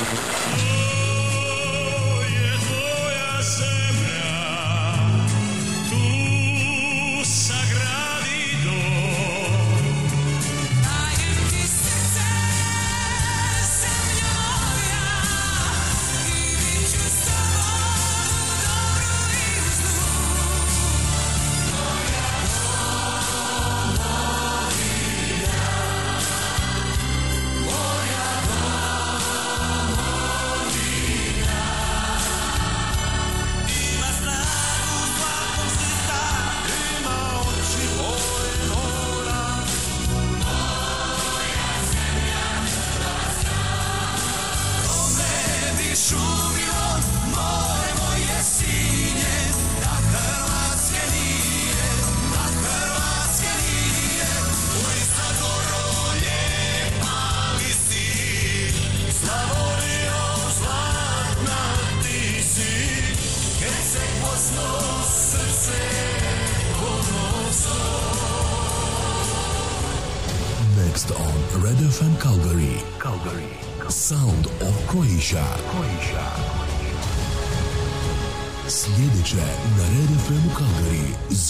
Mm-hmm.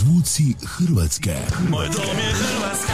Zvuci Hrvatske. Moj dom je Hrvatska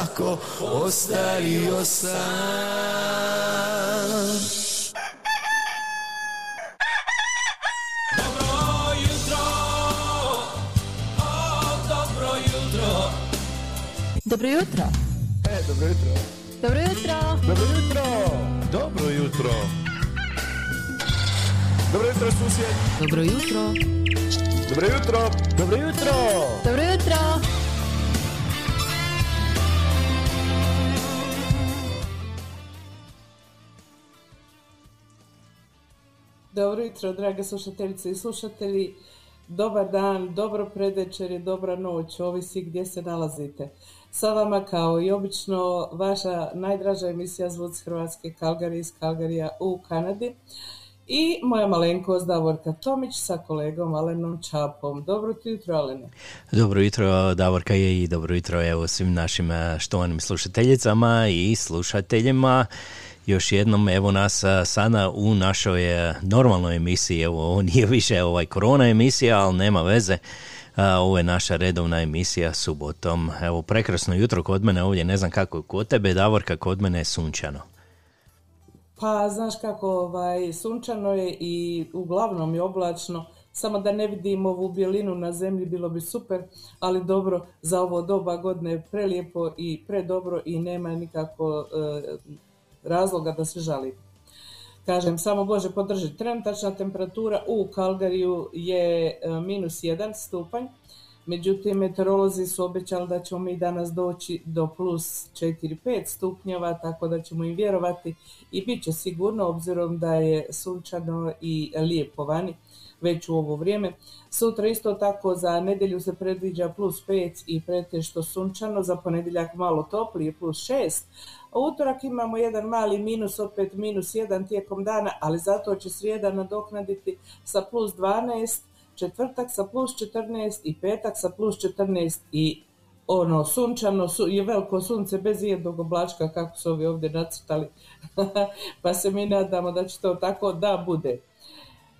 tako Ostario sam Dobro jutro. E, dobro jutro. Dobro jutro. Dobro jutro. Dobro jutro. Dobro jutro, susjed. Dobro jutro. Dobro jutro. Dobro jutro. Dobro jutro. Dobro jutro, drage slušateljice i slušatelji. Dobar dan, dobro predvečer dobra noć, ovisi gdje se nalazite. Sa vama kao i obično vaša najdraža emisija Zvuc Hrvatske Kalgari iz Kalgarija u Kanadi i moja malenkost Davorka Tomić sa kolegom Alenom Čapom. Dobro jutro, Alene. Dobro jutro, Davorka je i dobro jutro evo svim našim eh, štovanim slušateljicama i slušateljima. Još jednom evo nas sada u našoj eh, normalnoj emisiji, evo ovo nije više ovaj korona emisija, ali nema veze. Ovo je naša redovna emisija subotom. Evo prekrasno jutro kod mene ovdje, ne znam kako je kod tebe, Davorka, kod mene je sunčano. Pa, znaš kako, ovaj, sunčano je i uglavnom je oblačno, samo da ne vidim ovu bjelinu na zemlji bilo bi super, ali dobro, za ovo doba godine je prelijepo i predobro i nema nikako e, razloga da se žali. Kažem, samo Bože podrži. Trenutačna temperatura u Kalgariju je e, minus 1 stupanj, međutim meteorolozi su obećali da ćemo mi danas doći do plus 4-5 stupnjeva, tako da ćemo im vjerovati i bit će sigurno obzirom da je sunčano i lijepo vani već u ovo vrijeme. Sutra isto tako za nedjelju se predviđa plus 5 i pretešto sunčano, za ponedjeljak malo toplije plus 6, a utorak imamo jedan mali minus, opet minus 1 tijekom dana, ali zato će srijeda nadoknaditi sa plus 12, četvrtak sa plus 14 i petak sa plus 14 i ono sunčano su, je veliko sunce bez jednog oblačka kako su ovi ovdje nacrtali pa se mi nadamo da će to tako da bude.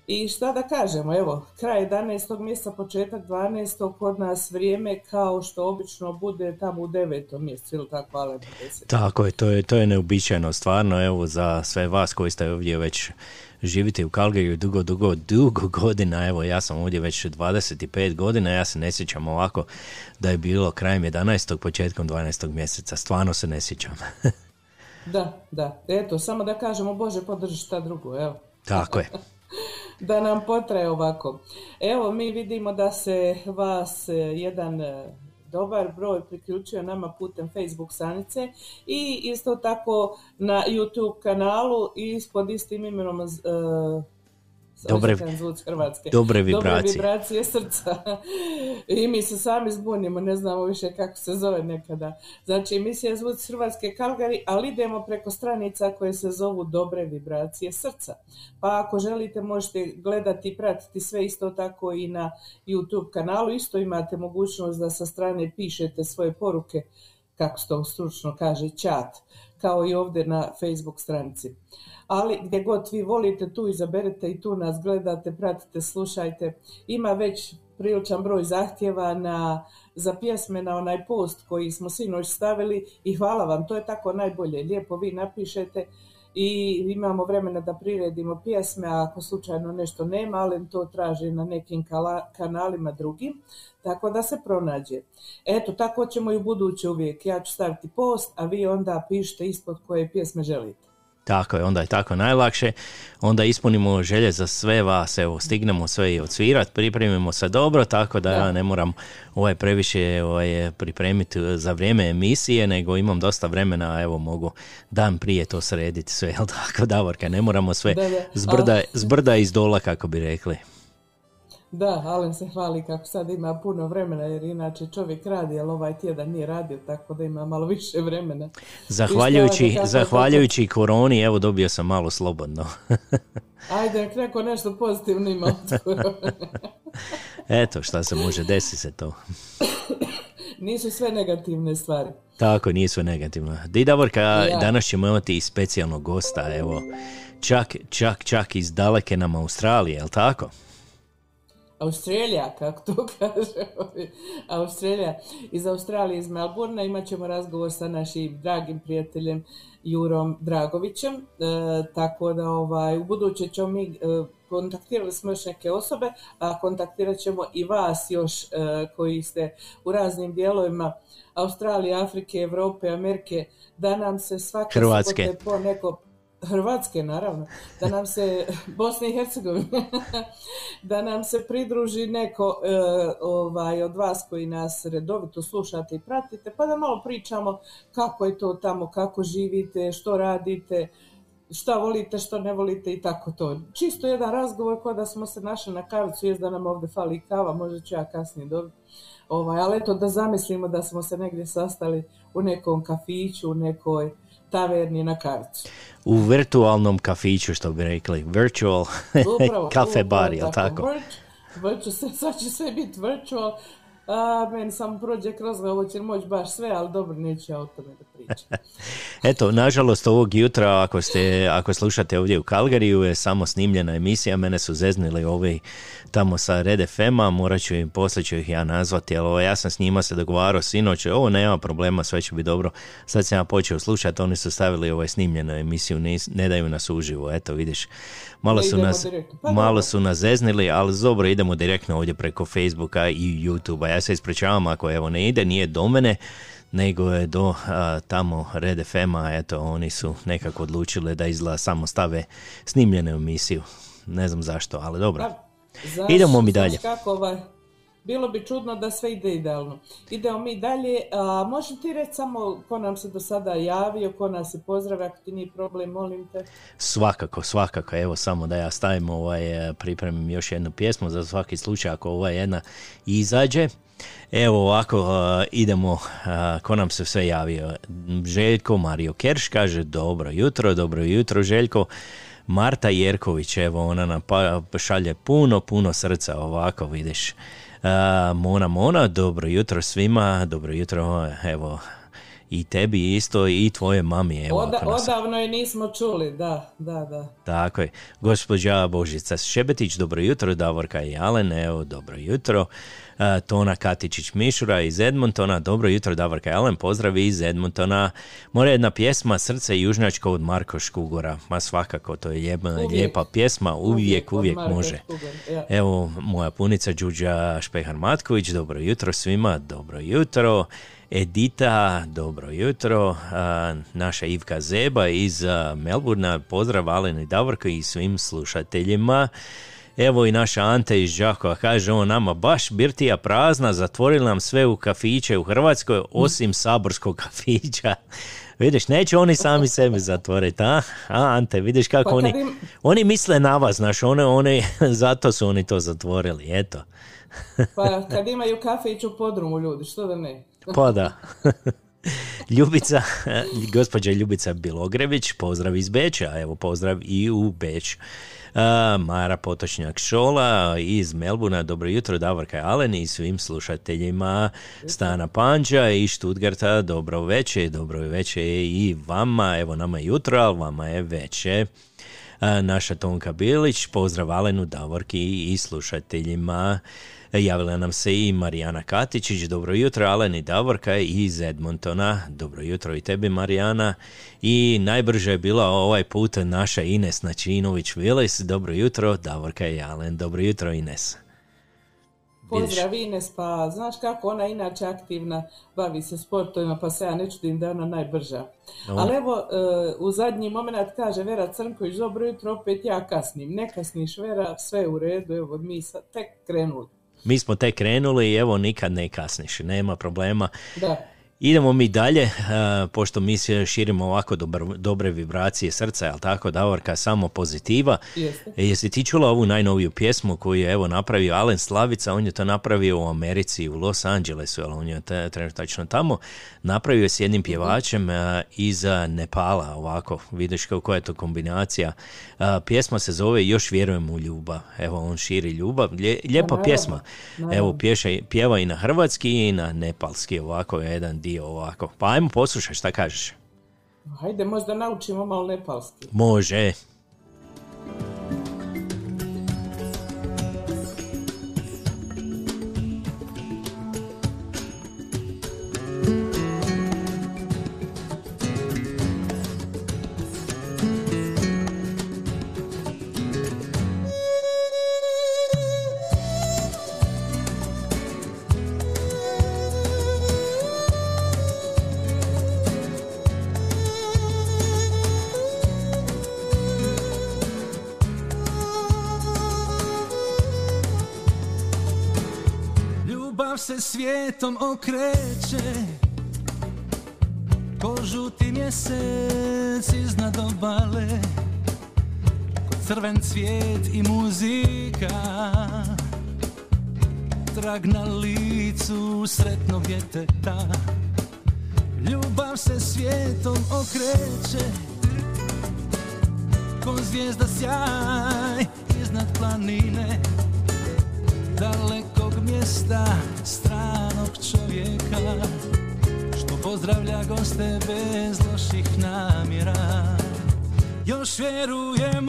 I šta da kažemo, evo, kraj 11. mjeseca, početak 12. kod nas vrijeme kao što obično bude tamo u 9. mjesecu, ili tako, ale Tako je, to je, to je neobičajeno stvarno, evo za sve vas koji ste ovdje već živite u Calgaryu dugo, dugo, dugo godina, evo ja sam ovdje već 25 godina, ja se ne sjećam ovako da je bilo krajem 11. početkom 12. mjeseca, stvarno se ne sjećam. da, da, eto, samo da kažemo, Bože, podrži šta drugo, evo. Tako je. da nam potraje ovako. Evo, mi vidimo da se vas e, jedan e, dobar broj priključio nama putem Facebook stranice i isto tako na YouTube kanalu i ispod istim imenom uh, dobre, Hrvatske. Dobre vibracije. Dobre vibracije srca. I mi se sami zbunimo, ne znamo više kako se zove nekada. Znači, emisija Zvuc Hrvatske Kalgari, ali idemo preko stranica koje se zovu Dobre vibracije srca. Pa ako želite, možete gledati i pratiti sve isto tako i na YouTube kanalu. Isto imate mogućnost da sa strane pišete svoje poruke, kako se to stručno kaže, chat, kao i ovdje na Facebook stranici ali gdje god vi volite tu izaberete i tu nas gledate, pratite, slušajte. Ima već priličan broj zahtjeva na, za pjesme na onaj post koji smo sinoć stavili i hvala vam, to je tako najbolje. Lijepo vi napišete i imamo vremena da priredimo pjesme, a ako slučajno nešto nema, ali to traži na nekim kanalima drugim, tako da se pronađe. Eto, tako ćemo i u buduće uvijek. Ja ću staviti post, a vi onda pišite ispod koje pjesme želite. Tako je, onda je tako najlakše. Onda ispunimo želje za sve vas, evo, stignemo sve i odsvirat, pripremimo se dobro, tako da ja ne moram ovaj previše ovaj, pripremiti za vrijeme emisije, nego imam dosta vremena, evo, mogu dan prije to srediti sve, jel tako, Davorka, ne moramo sve zbrda, zbrda iz dola, kako bi rekli. Da, Alen se hvali kako sad ima puno vremena jer inače čovjek radi, ali ovaj tjedan nije radio tako da ima malo više vremena. Zahvaljujući, zahvaljujući koroni, evo dobio sam malo slobodno. Ajde, neko nešto pozitivno ima Eto, šta se može, desi se to. nisu sve negativne stvari. Tako, nisu negativne. Di Davorka, danas ćemo imati i specijalnog gosta, evo, čak, čak, čak iz daleke nam Australije, jel tako? Australija, kako to kaže, Australija, iz Australije, iz Melbourna, imat ćemo razgovor sa našim dragim prijateljem Jurom Dragovićem, e, tako da ovaj, u buduće ćemo mi, e, kontaktirali smo još neke osobe, a kontaktirat ćemo i vas još e, koji ste u raznim dijelovima Australije, Afrike, Europe, Amerike, da nam se svake Hrvatske. po neko Hrvatske, naravno, da nam se, Bosne i Hercegovine, da nam se pridruži neko e, ovaj, od vas koji nas redovito slušate i pratite, pa da malo pričamo kako je to tamo, kako živite, što radite, šta volite, što ne volite i tako to. Čisto jedan razgovor kao da smo se našli na kavicu, jest da nam ovdje fali kava, možda ću ja kasnije dobiti. Ovaj, ali eto da zamislimo da smo se negdje sastali u nekom kafiću, u nekoj taverni na kavicu. U virtualnom kafiću, što bi rekli. Virtual Upravo, kafe bar, jel tako? Virtu- virtu- sad će sve biti virtual. A, meni samo prođe kroz ovo će moći baš sve, ali dobro, neću ja o tome da pričam. Eto, nažalost ovog jutra, ako, ste, ako slušate ovdje u Kalgariju, je samo snimljena emisija, mene su zeznili ovi tamo sa Red FM-a, morat ću im, poslije ću ih ja nazvati, ali ja sam s njima se dogovarao sinoć, ovo nema problema, sve će biti dobro. Sad sam ja počeo slušati, oni su stavili ovaj snimljenu emisiju, ne daju nas uživo, eto vidiš. Malo su, nas. Pa malo su nas zeznili, ali dobro, idemo direktno ovdje preko Facebooka i YouTubea. Ja se ispričavam ako evo ne ide, nije do mene, nego je do a, tamo Red FM-a, eto, oni su nekako odlučili da izgleda samo stave snimljenu emisiju. Ne znam zašto, ali dobro. Pa, Idemo mi dalje. Kako, ovaj, bilo bi čudno da sve ide idealno. Idemo mi dalje. A, možeš ti reći samo ko nam se do sada javio, ko nas je pozdravio, ako ti nije problem, molim te. Svakako, svakako. Evo samo da ja stavim ovaj, pripremim još jednu pjesmu za svaki slučaj ako ova jedna izađe. Evo ovako idemo, ko nam se sve javio. Željko Mario Kerš kaže dobro jutro, dobro jutro Željko. Marta Jerković, evo ona nam pa, šalje puno, puno srca ovako vidiš. E, Mona Mona, dobro jutro svima, dobro jutro, evo i tebi isto i tvoje mami. Evo, Oda, odavno je nismo čuli, da, da, da. tako je. Gospođa Božica Šebetić, dobro jutro. Davorka i Alen, evo, dobro jutro. E, Tona Katičić-Mišura iz Edmontona, dobro jutro Davorka i Alen, pozdrav iz Edmontona. Mora jedna pjesma Srce južnjačko od Marko Škugora. Ma svakako, to je lijepa, Uvijek. lijepa pjesma, uvijek, uvijek može. Evo, moja punica Đuđa Špehar-Matković, dobro jutro svima, dobro jutro. Edita, dobro jutro. A, naša Ivka Zeba iz a, Melburna, pozdrav Alen i Davorko i svim slušateljima. Evo i naša Ante iz Đakova kaže on nama baš birtija prazna, zatvorili nam sve u kafiće u Hrvatskoj osim saborskog kafića. Vidiš, neće oni sami sebi zatvoriti, a? A, Ante, vidiš kako Pa oni, im- oni misle na vas, znaš, one, one, zato su oni to zatvorili, eto. Pa kad imaju kafić u podrumu ljudi, što da ne? Pa da. Ljubica, gospođa Ljubica Bilogrević, pozdrav iz Beča, evo pozdrav i u Beć. Mara Potočnjak Šola iz Melbuna, dobro jutro, Davorka Alen i svim slušateljima Stana Panđa i Štutgarta, dobro veče, dobro veče i vama, evo nama je jutro, ali vama je veče. A, naša Tonka Bilić, pozdrav Alenu, Davorki i slušateljima. Javila nam se i Marijana Katičić, dobro jutro, Alen i Davorka iz Edmontona, dobro jutro i tebi Marijana. I najbrže je bila ovaj put naša Ines Načinović-Vilis, dobro jutro, Davorka i Alen, dobro jutro Ines. Pozdrav Ines, pa znaš kako ona inače aktivna, bavi se sportovima, pa se ja ne čudim da je ona najbrža. Ali evo, e, u zadnji moment kaže Vera Crnković, dobro jutro, opet ja kasnim. Ne kasniš Vera, sve je u redu, evo mi sad tek krenuli. Mi smo tek krenuli i evo nikad ne kasniš, nema problema. Da. Idemo mi dalje, pošto mi se širimo ovako dobar- dobre vibracije srca, jel tako, Davorka, samo pozitiva. Jeste. E, Jesi ti čula ovu najnoviju pjesmu koju je evo napravio Alen Slavica, on je to napravio u Americi, u Los Angelesu, ali on je trenutačno tamo, napravio je s jednim pjevačem eh, iz Nepala, ovako, vidiš koja je to kombinacija. Pjesma se zove Još vjerujem u ljubav, evo on širi ljubav, Lje- lijepa pjesma. Evo, pješe, pjeva i na hrvatski i na nepalski, ovako jedan dio ovako. Pa ajmo poslušaj šta kažeš. Hajde, možda naučimo malo nepalski. Može. Svijetom okreće. Ko žuti mjesec iznad obale. Ko crven cvijet i muzika. Trag na licu sretnog djeteta. Ljubav se svijetom okreće. Ko zvijezda sjaj iznad planine. Dalekog mjesta stranog čovjeka Što pozdravlja goste bez loših namjera. Još vjerujem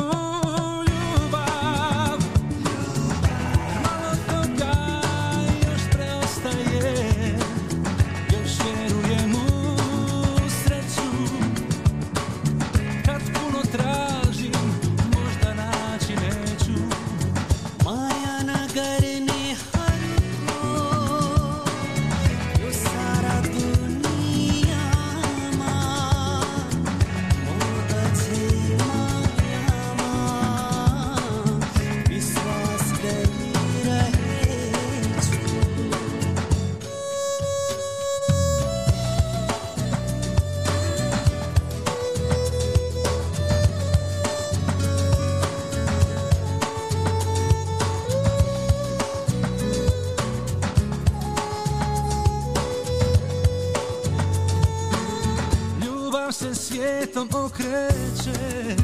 svijetom okreće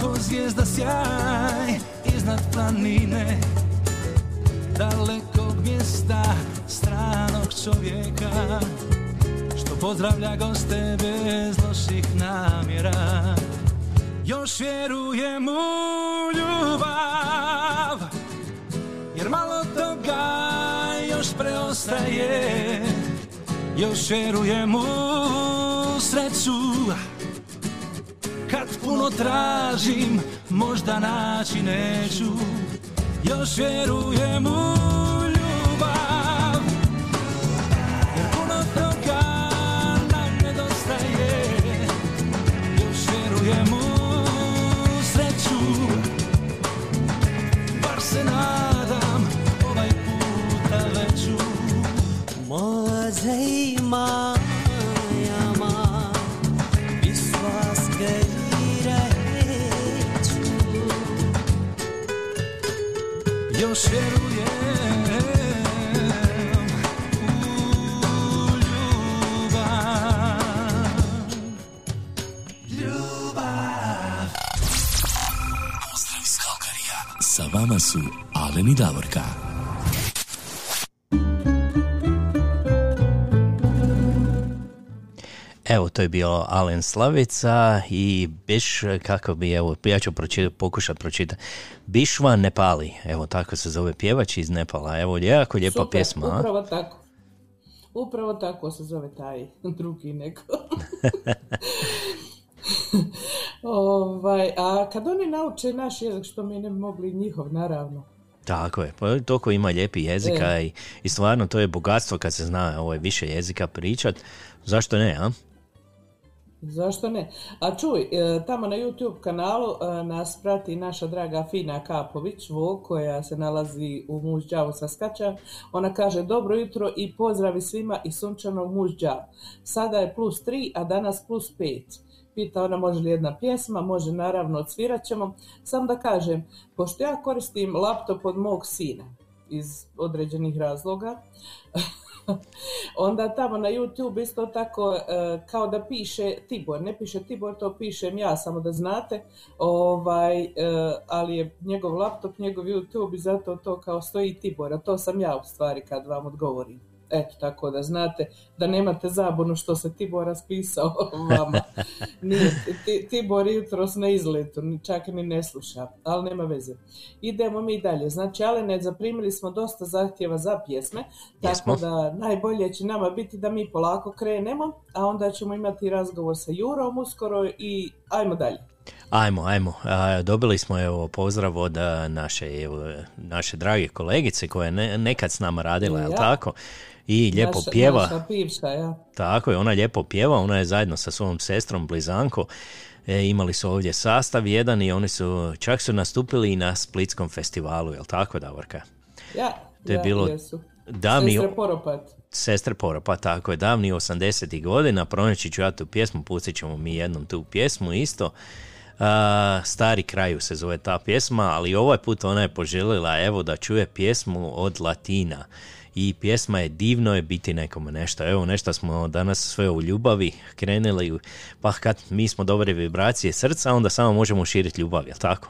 Ko zvijezda sjaj iznad planine Dalekog mjesta stranog čovjeka Što pozdravlja goste bez loših namjera. Još vjerujem u ljubav Jer malo toga još preostaje. Još vjerujem u sreću. Kad puno tražim, možda naći neću. Još vjerujem u ljubav Jer puno toga nam nedostaje. Još vjerujem u sreću. Bar se nadam ovaj puta veću. Možda ima Iz Kalkarija. Sa vama su Alen i Davorka. Evo, to je bio Alen Slavica i Biš, kako bi, evo, ja ću pročitati, pokušati pročitati. Bišva Nepali, evo, tako se zove pjevač iz Nepala. Evo, jako lijepa Super, pjesma. a? Upravo tako. Upravo tako se zove taj drugi neko. ovaj, a kad oni nauče naš jezik, što mi ne mogli njihov, naravno. Tako je, pa toliko ima lijepi jezika i, i stvarno to je bogatstvo kad se zna ovaj, više jezika pričat. Zašto ne, a? Zašto ne? A čuj, e, tamo na YouTube kanalu e, nas prati naša draga Fina Kapović, Vo, koja se nalazi u Mužđavu sa Skača. Ona kaže dobro jutro i pozdravi svima iz sunčanog Mužđavu. Sada je plus 3, a danas plus 5. Pita ona može li jedna pjesma, može naravno, odsvirat ćemo. Sam da kažem, pošto ja koristim laptop od mog sina iz određenih razloga, onda tamo na YouTube isto tako e, kao da piše Tibor, ne piše Tibor, to pišem ja, samo da znate, ovaj, e, ali je njegov laptop, njegov YouTube i zato to kao stoji Tibor, a to sam ja u stvari kad vam odgovorim. Eto, tako da znate da nemate zabunu što se Tibor raspisao vama. Nije, ti, Tibor jutros na izletu, čak ni ne sluša, ali nema veze. Idemo mi dalje. Znači, Alene, zaprimili smo dosta zahtjeva za pjesme, tako Jesmo. da najbolje će nama biti da mi polako krenemo, a onda ćemo imati razgovor sa Jurom uskoro i ajmo dalje. Ajmo, ajmo. Dobili smo evo pozdrav od naše, evo, naše drage kolegice koja je ne, nekad s nama radila, jel Ja. tako? I lijepo naša, pjeva. Naša bivša, ja. Tako je, ona lijepo pjeva, ona je zajedno sa svojom sestrom Blizanko. E, imali su ovdje sastav jedan i oni su, čak su nastupili i na Splitskom festivalu, jel tako Davorka? Ja, To je Da, bilo jesu. davni Sestre Poropat. Sestre Poropa, tako je, davni 80. godina, pronaći ću ja tu pjesmu, pustit ćemo mi jednom tu pjesmu isto. A, stari kraju se zove ta pjesma, ali ovaj put ona je poželjela evo da čuje pjesmu od Latina. I pjesma je divno je biti nekome nešto. Evo nešto smo danas sve u ljubavi krenuli, pa kad mi smo dobre vibracije srca, onda samo možemo širiti ljubav, jel tako?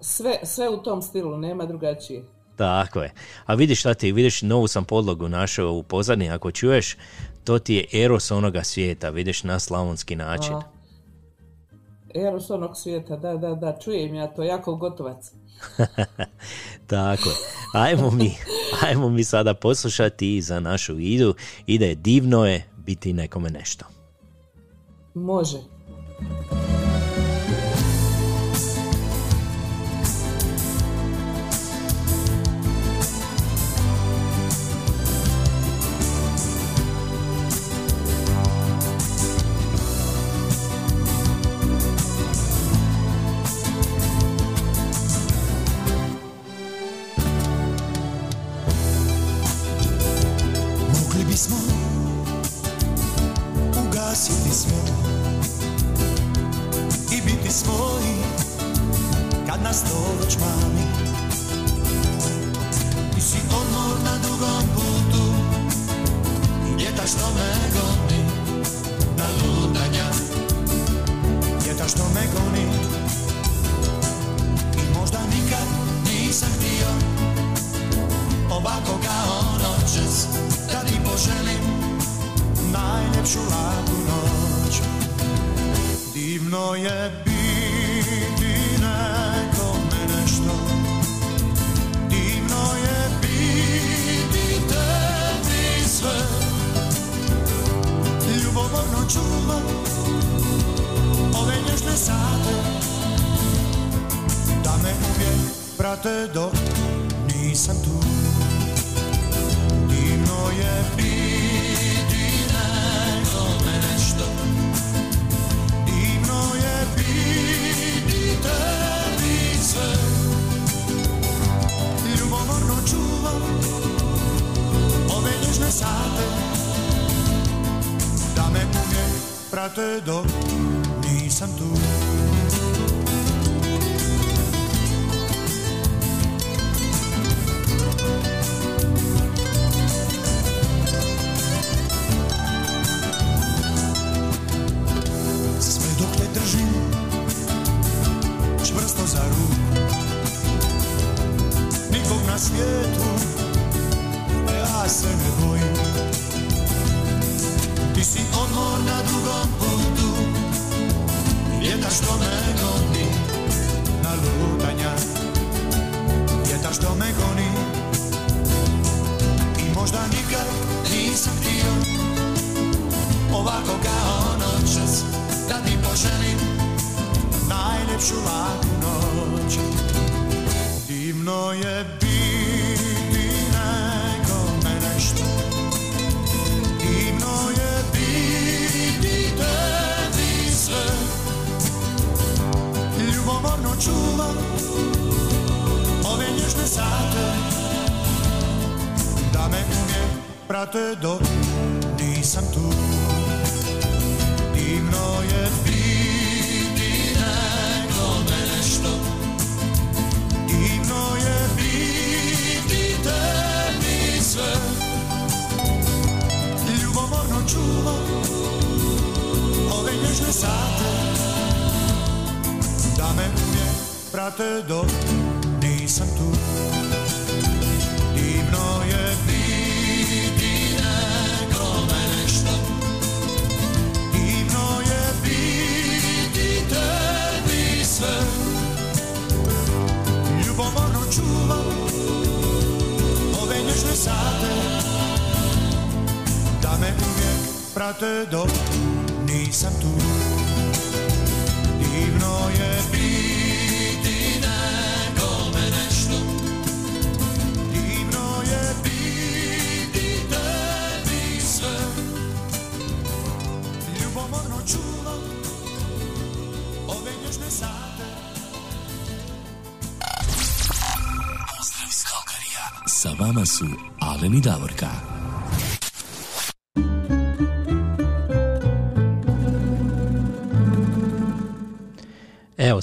Sve, sve u tom stilu, nema drugačije. Tako je. A vidiš šta ti, vidiš novu sam podlogu našao u pozadini, ako čuješ, to ti je eros onoga svijeta, vidiš na slavonski način. A, Eros onog svijeta, da, da, da, čujem ja to, jako gotovac. Tako. Ajmo mi, ajmo mi sada poslušati za našu idu. Ide divno je biti nekome nešto. Može.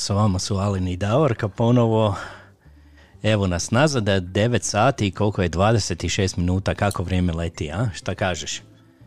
Sa vama su Alin i Davorka ponovo. Evo nas nazad, 9 sati i koliko je 26 minuta, kako vrijeme leti, a? Šta kažeš?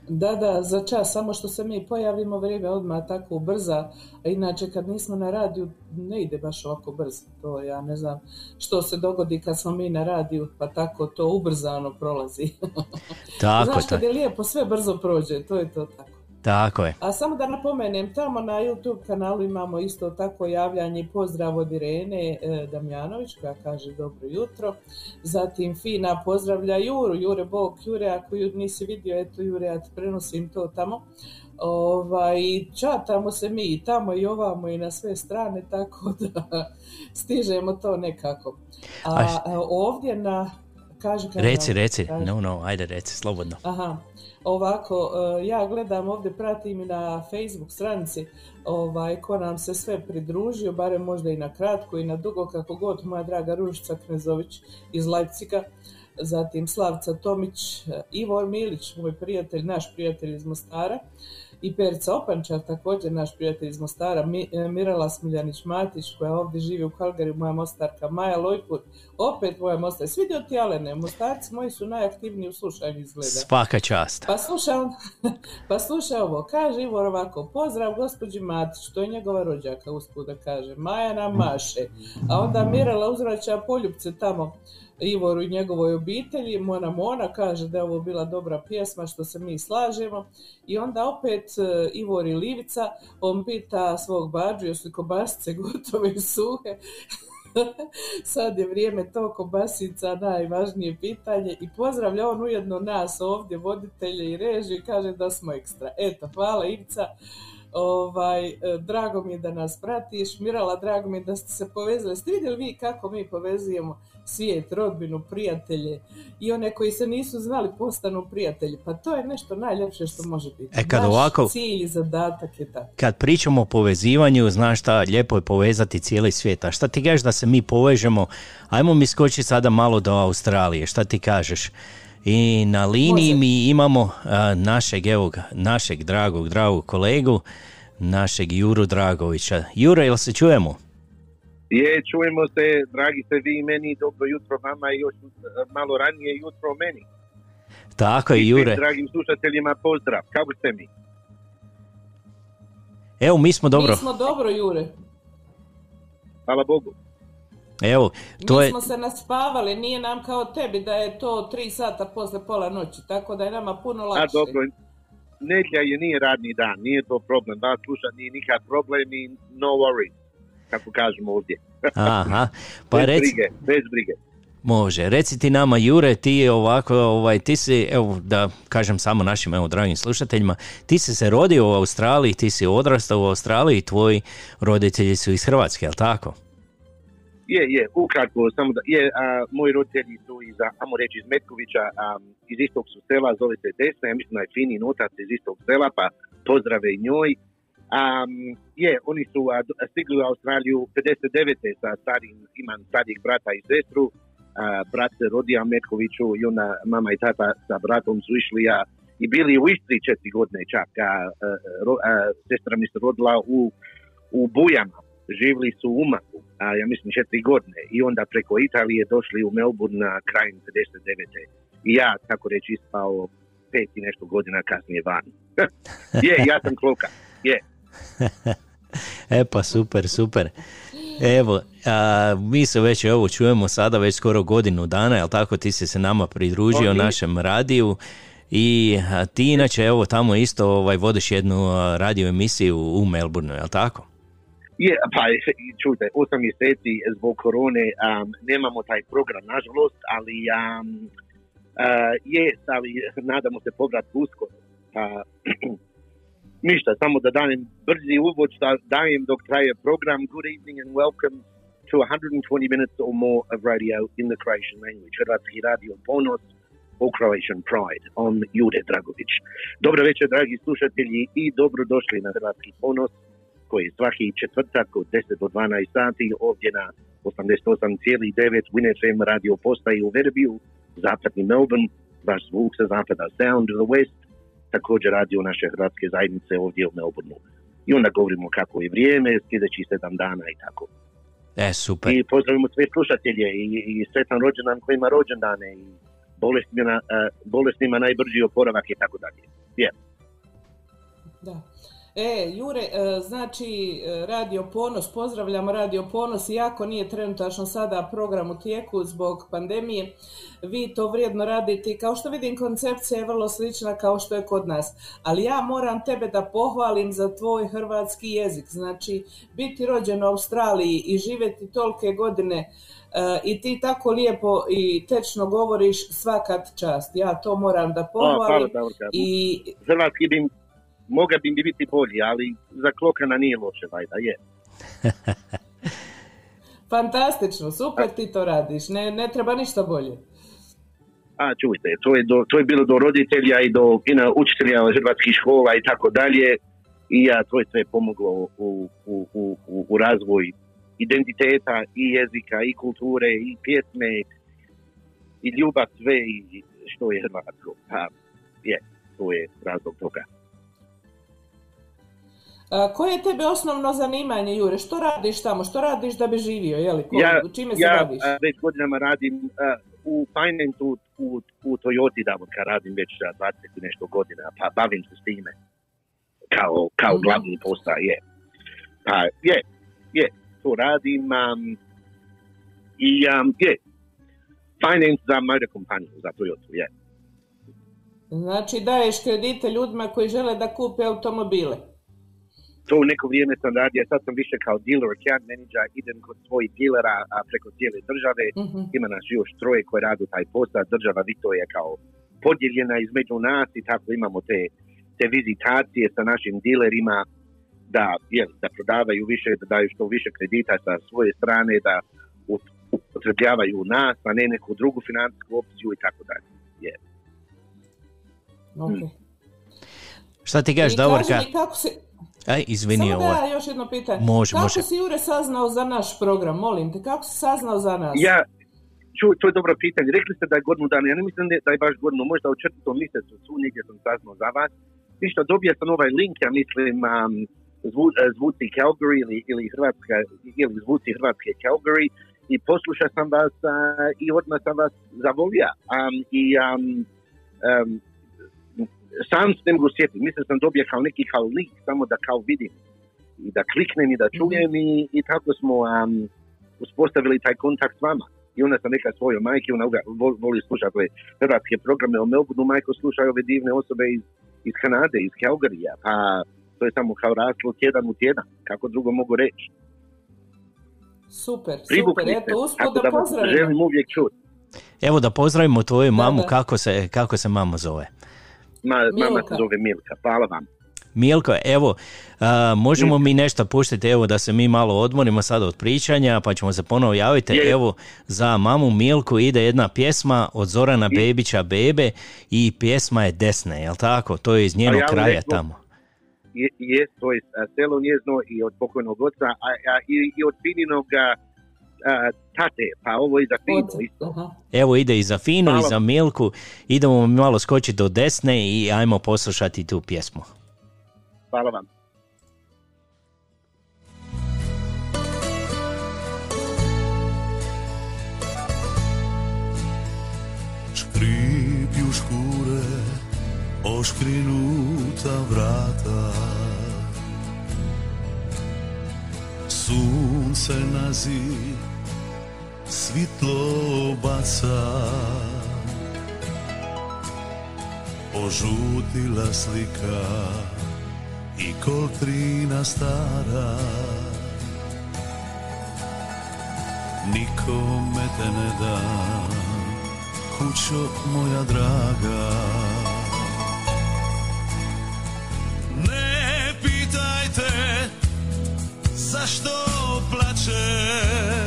Da, da, za čas, samo što se mi pojavimo, vrijeme odmah tako ubrza, a inače kad nismo na radiju ne ide baš ovako brzo, to ja ne znam što se dogodi kad smo mi na radiju, pa tako to ubrzano prolazi. Tako, Znaš, kad je lijepo, sve brzo prođe, to je to tako. Tako je. A samo da napomenem, tamo na YouTube kanalu imamo isto tako javljanje pozdrav od Irene e, Damjanović koja kaže dobro jutro. Zatim Fina pozdravlja Juru, Jure Bog, Jure ako ju nisi vidio, eto Jure ja ti prenosim to tamo. Ovaj, čatamo se mi i tamo i ovamo i na sve strane, tako da stižemo to nekako. A, A- a ovdje na... Kaže, kaže, Reci, reci. kaže. No, no, ajde reci, slobodno. Aha, ovako, e, ja gledam ovdje, pratim i na Facebook stranici ovaj, ko nam se sve pridružio, barem možda i na kratko i na dugo, kako god, moja draga Ružica Knezović iz Leipciga, zatim Slavca Tomić, e, Ivo Milić, moj prijatelj, naš prijatelj iz Mostara, i Perica Opančar, također naš prijatelj iz Mostara, Mi, e, Mirala Smiljanić-Matić, koja ovdje živi u Kalgari, moja mostarka, Maja Lojput, opet moja mostarka. Svidio ti Alene, mostarci moji su najaktivniji u slušanju izgleda. Svaka čast. Pa slušaj, on- pa slušaj ovo, kaže Ivor ovako, pozdrav gospođi Matić, to je njegova rođaka, usput da kaže, Maja nam maše, a onda Mirala uzvraća poljubce tamo Ivoru i njegovoj obitelji, Mona Mona kaže da je ovo bila dobra pjesma, što se mi slažemo, i onda opet e, Ivor i Livica, on pita svog bađu, jesu li kobasice gotove i suhe, Sad je vrijeme to kobasica, najvažnije pitanje. I pozdravlja on ujedno nas ovdje, voditelje i režije, kaže da smo ekstra. Eto, hvala Ivica, ovaj, e, drago mi je da nas pratiš, Mirala, drago mi je da ste se povezali. Ste vidjeli vi kako mi povezujemo svijet, rodbinu, prijatelje i one koji se nisu znali postanu prijatelji. Pa to je nešto najljepše što može biti. E, kad Naš ovako- cilj i zadatak je tako. Kad pričamo o povezivanju, znaš šta, lijepo je povezati cijeli svijet. A šta ti kažeš da se mi povežemo? Ajmo mi skoči sada malo do Australije, šta ti kažeš? I na liniji Može. mi imamo a, našeg, evo ga, našeg dragog, dragog kolegu, našeg Juru Dragovića. Jure, jel se čujemo? Je, čujemo se, dragi ste vi i meni, dobro jutro vama i još e, malo ranije jutro meni. Tako je, Jure. dragim slušateljima pozdrav, kako ste mi? Evo, mi smo dobro. Mi smo dobro, Jure. Hvala Bogu. Evo, to Mi je... smo se naspavali, nije nam kao tebi da je to tri sata posle pola noći, tako da je nama puno lakše. A dobro, nedjelja je nije radni dan, nije to problem, vas sluša nije nikad problem i no worries, kako kažemo ovdje. Aha, pa bez reci, brige, bez brige. Može, reci ti nama Jure, ti je ovako, ovaj, ti si, evo da kažem samo našim evo, dragim slušateljima, ti si se rodio u Australiji, ti si odrastao u Australiji, tvoji roditelji su iz Hrvatske, jel tako? Je, je, ukratko, samo da, je, a, moji roditelji su iz, a, ajmo reći, iz Metkovića, a, iz istog su sela, zove se Desna, ja mislim da je Finin otac iz istog sela, pa pozdrave i njoj. A, je, oni su a, stigli u Australiju 59. sa starim, imam starijeg brata i sestru, a, brat se rodio Metkoviću i onda mama i tata sa bratom su išli a, i bili u Istri četiri godine čak, a, ro- sestra mi se rodila u, u Bujama, živjeli su u Umagu, a ja mislim četiri godine i onda preko Italije došli u Melbourne na krajem 59. I ja, tako reći, ispao pet i nešto godina kasnije van. je, ja sam kloka. Je. E pa super, super. Evo, a, mi se već evo čujemo sada već skoro godinu dana, jel tako, ti si se nama pridružio Ok. našem radiju i a, ti inače evo tamo isto ovaj, vodiš jednu a, radio emisiju u Melbourneu, jel tako? Je, pa čujte, osam mjeseci zbog korone um, nemamo taj program, nažalost, ali um, uh, je, ali nadamo se povrat uskoro. Pa, ništa, samo da dajem brzi uvod, da dajem dok traje program. Good evening and welcome to 120 minutes or more of radio in the Croatian language. Hrvatski radio Ponos or Croatian Pride on Jure Dragović. Dobro večer, dragi slušatelji, i dobrodošli na Hrvatski Ponos koji je svaki četvrtak od 10 do 12 sati ovdje na 88,9 Win FM radio postaji u Verbiju zapadni Melbourne, baš zvuk sa zapada, Sound of the West, također radio naše hrvatske zajednice ovdje u Melbourneu. I onda govorimo kako je vrijeme, sljedećih sedam dana i tako. E, super. I pozdravimo sve slušatelje i, i sretan rođendan koji ima rođendane i bolesnima, uh, bolesnima najbrži oporavak i tako dalje. Je. Da. E, Jure, e, znači e, Radio Ponos, pozdravljamo Radio Ponos, iako nije trenutačno sada program u tijeku zbog pandemije, vi to vrijedno radite i kao što vidim koncepcija je vrlo slična kao što je kod nas. Ali ja moram tebe da pohvalim za tvoj hrvatski jezik, znači biti rođen u Australiji i živjeti tolike godine e, i ti tako lijepo i tečno govoriš svakat čast. Ja to moram da hvala, pohvalim Davorka. i Hrvatski bi, moga bi mi biti bolji, ali za klokana nije loše, vajda, je. Fantastično, super ti to radiš, ne, ne treba ništa bolje. A čujte, to je, do, to je bilo do roditelja i do i na učitelja hrvatskih škola i tako dalje. I ja, to je sve pomoglo u, u, u, u, u razvoj identiteta i jezika i kulture i pjesme i ljubav sve i što je hrvatsko. Pa, je, to je razlog toga. A, koje je tebe osnovno zanimanje, Jure? Što radiš tamo? Što radiš da bi živio? Jeli? Ko, Ja, čime se ja baviš? a, već godinama radim a, u finance u, u, u Toyoti Davorka radim već a, 20 i nešto godina, pa bavim se s time kao, kao Mhm. glavni posao, je. Pa je, je, to radim um, i um, je, finance za moju kompaniju, za Toyota, je. Znači daješ kredite ljudima koji žele da kupe automobile. To u neko vrijeme sam radio, sad sam više kao dealer, account manager, idem kod svojih dealera a, preko cijele države, Mhm. ima nas još troje koji radu taj posao, država Vito je kao podijeljena između nas i tako imamo te, te vizitacije sa našim dilerima da, je, da prodavaju više, da daju što više kredita sa svoje strane, da up- upotrebljavaju nas, a ne neku drugu financijsku opciju i tako dalje. Je. Ok. Šta ti kažeš, Davorka? kako si... Aj, izvini Samo ovo. da ja još jedno pitanje. Može, kako može. si Jure saznao za naš program? Molim te, kako si saznao za nas? Ja, ču, to je dobro pitanje. Rekli ste da je godinu dana, ja ne mislim da je baš godinu, možda u četvrtom mjesecu su negdje sam saznao za vas. Ništa, dobio sam ovaj link, ja mislim, um, zvu, eh, zvuci Calgary ili, ili, Hrvatska, ili zvuci Hrvatske Calgary i poslušao sam vas a, i odmah sam vas zavolio. Um, I um, um, sam se ne mogu sjetiti, mislim sam dobio kao neki kao link, samo da kao vidim i da kliknem i da čujem i, i tako smo um, uspostavili taj kontakt s vama. I onda sam rekao svojoj majki, ona uga- vol- voli slušati ove hrvatske programe o Melbourneu, majko slušaju ove divne osobe iz, iz Kanade, iz Calgaryja, pa to je samo kao raslo tjedan u tjedan, kako drugo mogu reći. Super, super. Privukli ste, Eto, usput tako da da pozdravimo. želim uvijek čuti. Evo da pozdravimo tvoju mamu, da. Kako, se, kako se mama zove. Ma, mama se zove Milka, hvala vam. Milko, evo, a, možemo mi nešto puštiti, evo da se mi malo odmorimo sada od pričanja, pa ćemo se ponovo javiti. Je. Evo, za mamu Milku ide jedna pjesma od Zorana Bebića Bebe i pjesma je Desne, jel tako? To je iz njenog ja kraja rekao- tamo. Je, je to je a, selo njezno i od pokojnog oca, a, a, i, i od a, tate, pa ovo je za isto. Aha. Evo ide i za Finu i za Milku. Idemo mi malo skočiti do Desne i ajmo poslušati tu pjesmu. Hvala vam. Škripju škure, oškrinuta vrata Sunce na zid svitlo baca. Požutila slika i koltrina stara. Nikome te ne dam kućo moja draga. Ne pitajte zašto plače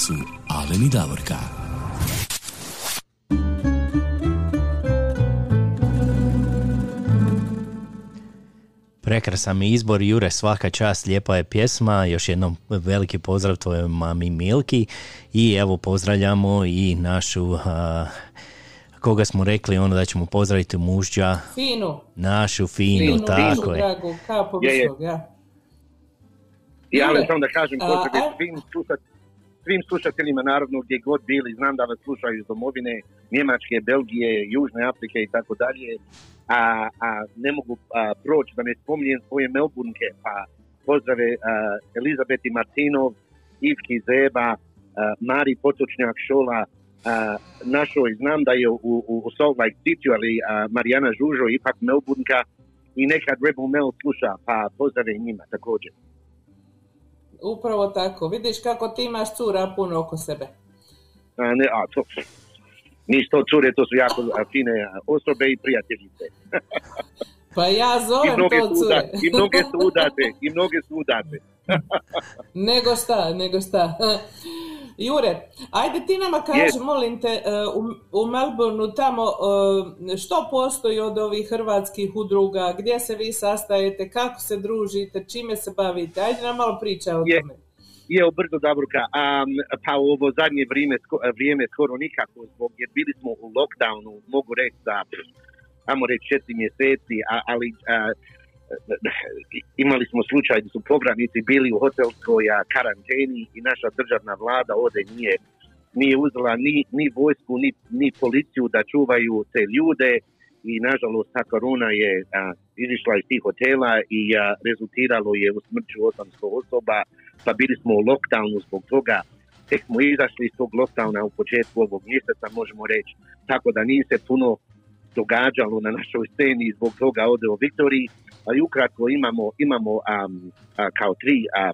su Alen i Davorka. Prekrasan mi izbor, Jure, svaka čast, lijepa je pjesma, još jednom veliki pozdrav tvojoj mami Milki i evo pozdravljamo i našu, a, koga smo rekli ono da ćemo pozdraviti mužđa, Finu. našu Finu, Finu, tako Finu, je. dragu, kapo Je, je. visok, ja. I ali samo da kažem a, pozdrav a- svim, slušat, svim slušateljima naravno gdje god bili, znam da vas slušaju iz domovine Njemačke, Belgije, Južne Afrike i tako dalje, a, a ne mogu a, proći da ne spominjem svoje Melburnke, pa pozdrave Elizabeti Martinov, Ivki Zeba, Mari Potočnjak Šola, našoj, znam da je u, u, u Salt Lake City, ali Marijana Žužo ipak Melburnka i nekad Rebel Mel sluša, pa pozdrave njima također. Upravo tako. Vidiš kako ti imaš cura puno oko sebe. A, ne, a to, nisu to cure, to su jako fine osobe i prijateljice. Pa ja I zovem mnoge, to cure. I mnoge su udate, i mnoge su udate. nego šta, nego šta. Jure, ajde ti nama kaži, Je. molim te, e, u, u Melbourneu tamo e, što postoji od ovih hrvatskih udruga, gdje se vi sastajete, kako se družite, čime se bavite, ajde nam malo priča o Je. tome. Je brzo Davorka, um, pa u ovo zadnje vrijeme, sko- vrijeme skoro nikako, zbog, jer bili smo u lockdownu, mogu reći da, ajmo reći četiri mjeseci, a, ali a, imali smo slučaj da su pogravnici bili u hotelskoj karanteni i naša državna vlada ovdje nije, nije uzela ni, ni vojsku, ni, ni policiju da čuvaju te ljude i nažalost ta korona je a, izišla iz tih hotela i a, rezultiralo je u smrću 800 osoba, pa bili smo u lockdownu zbog toga. Tek smo izašli iz tog lockdowna u početku ovog mjeseca, možemo reći, tako da nije se puno događalo na našoj sceni zbog toga ovdje u Viktoriji, ali ukratko imamo, imamo am, a, kao tri a,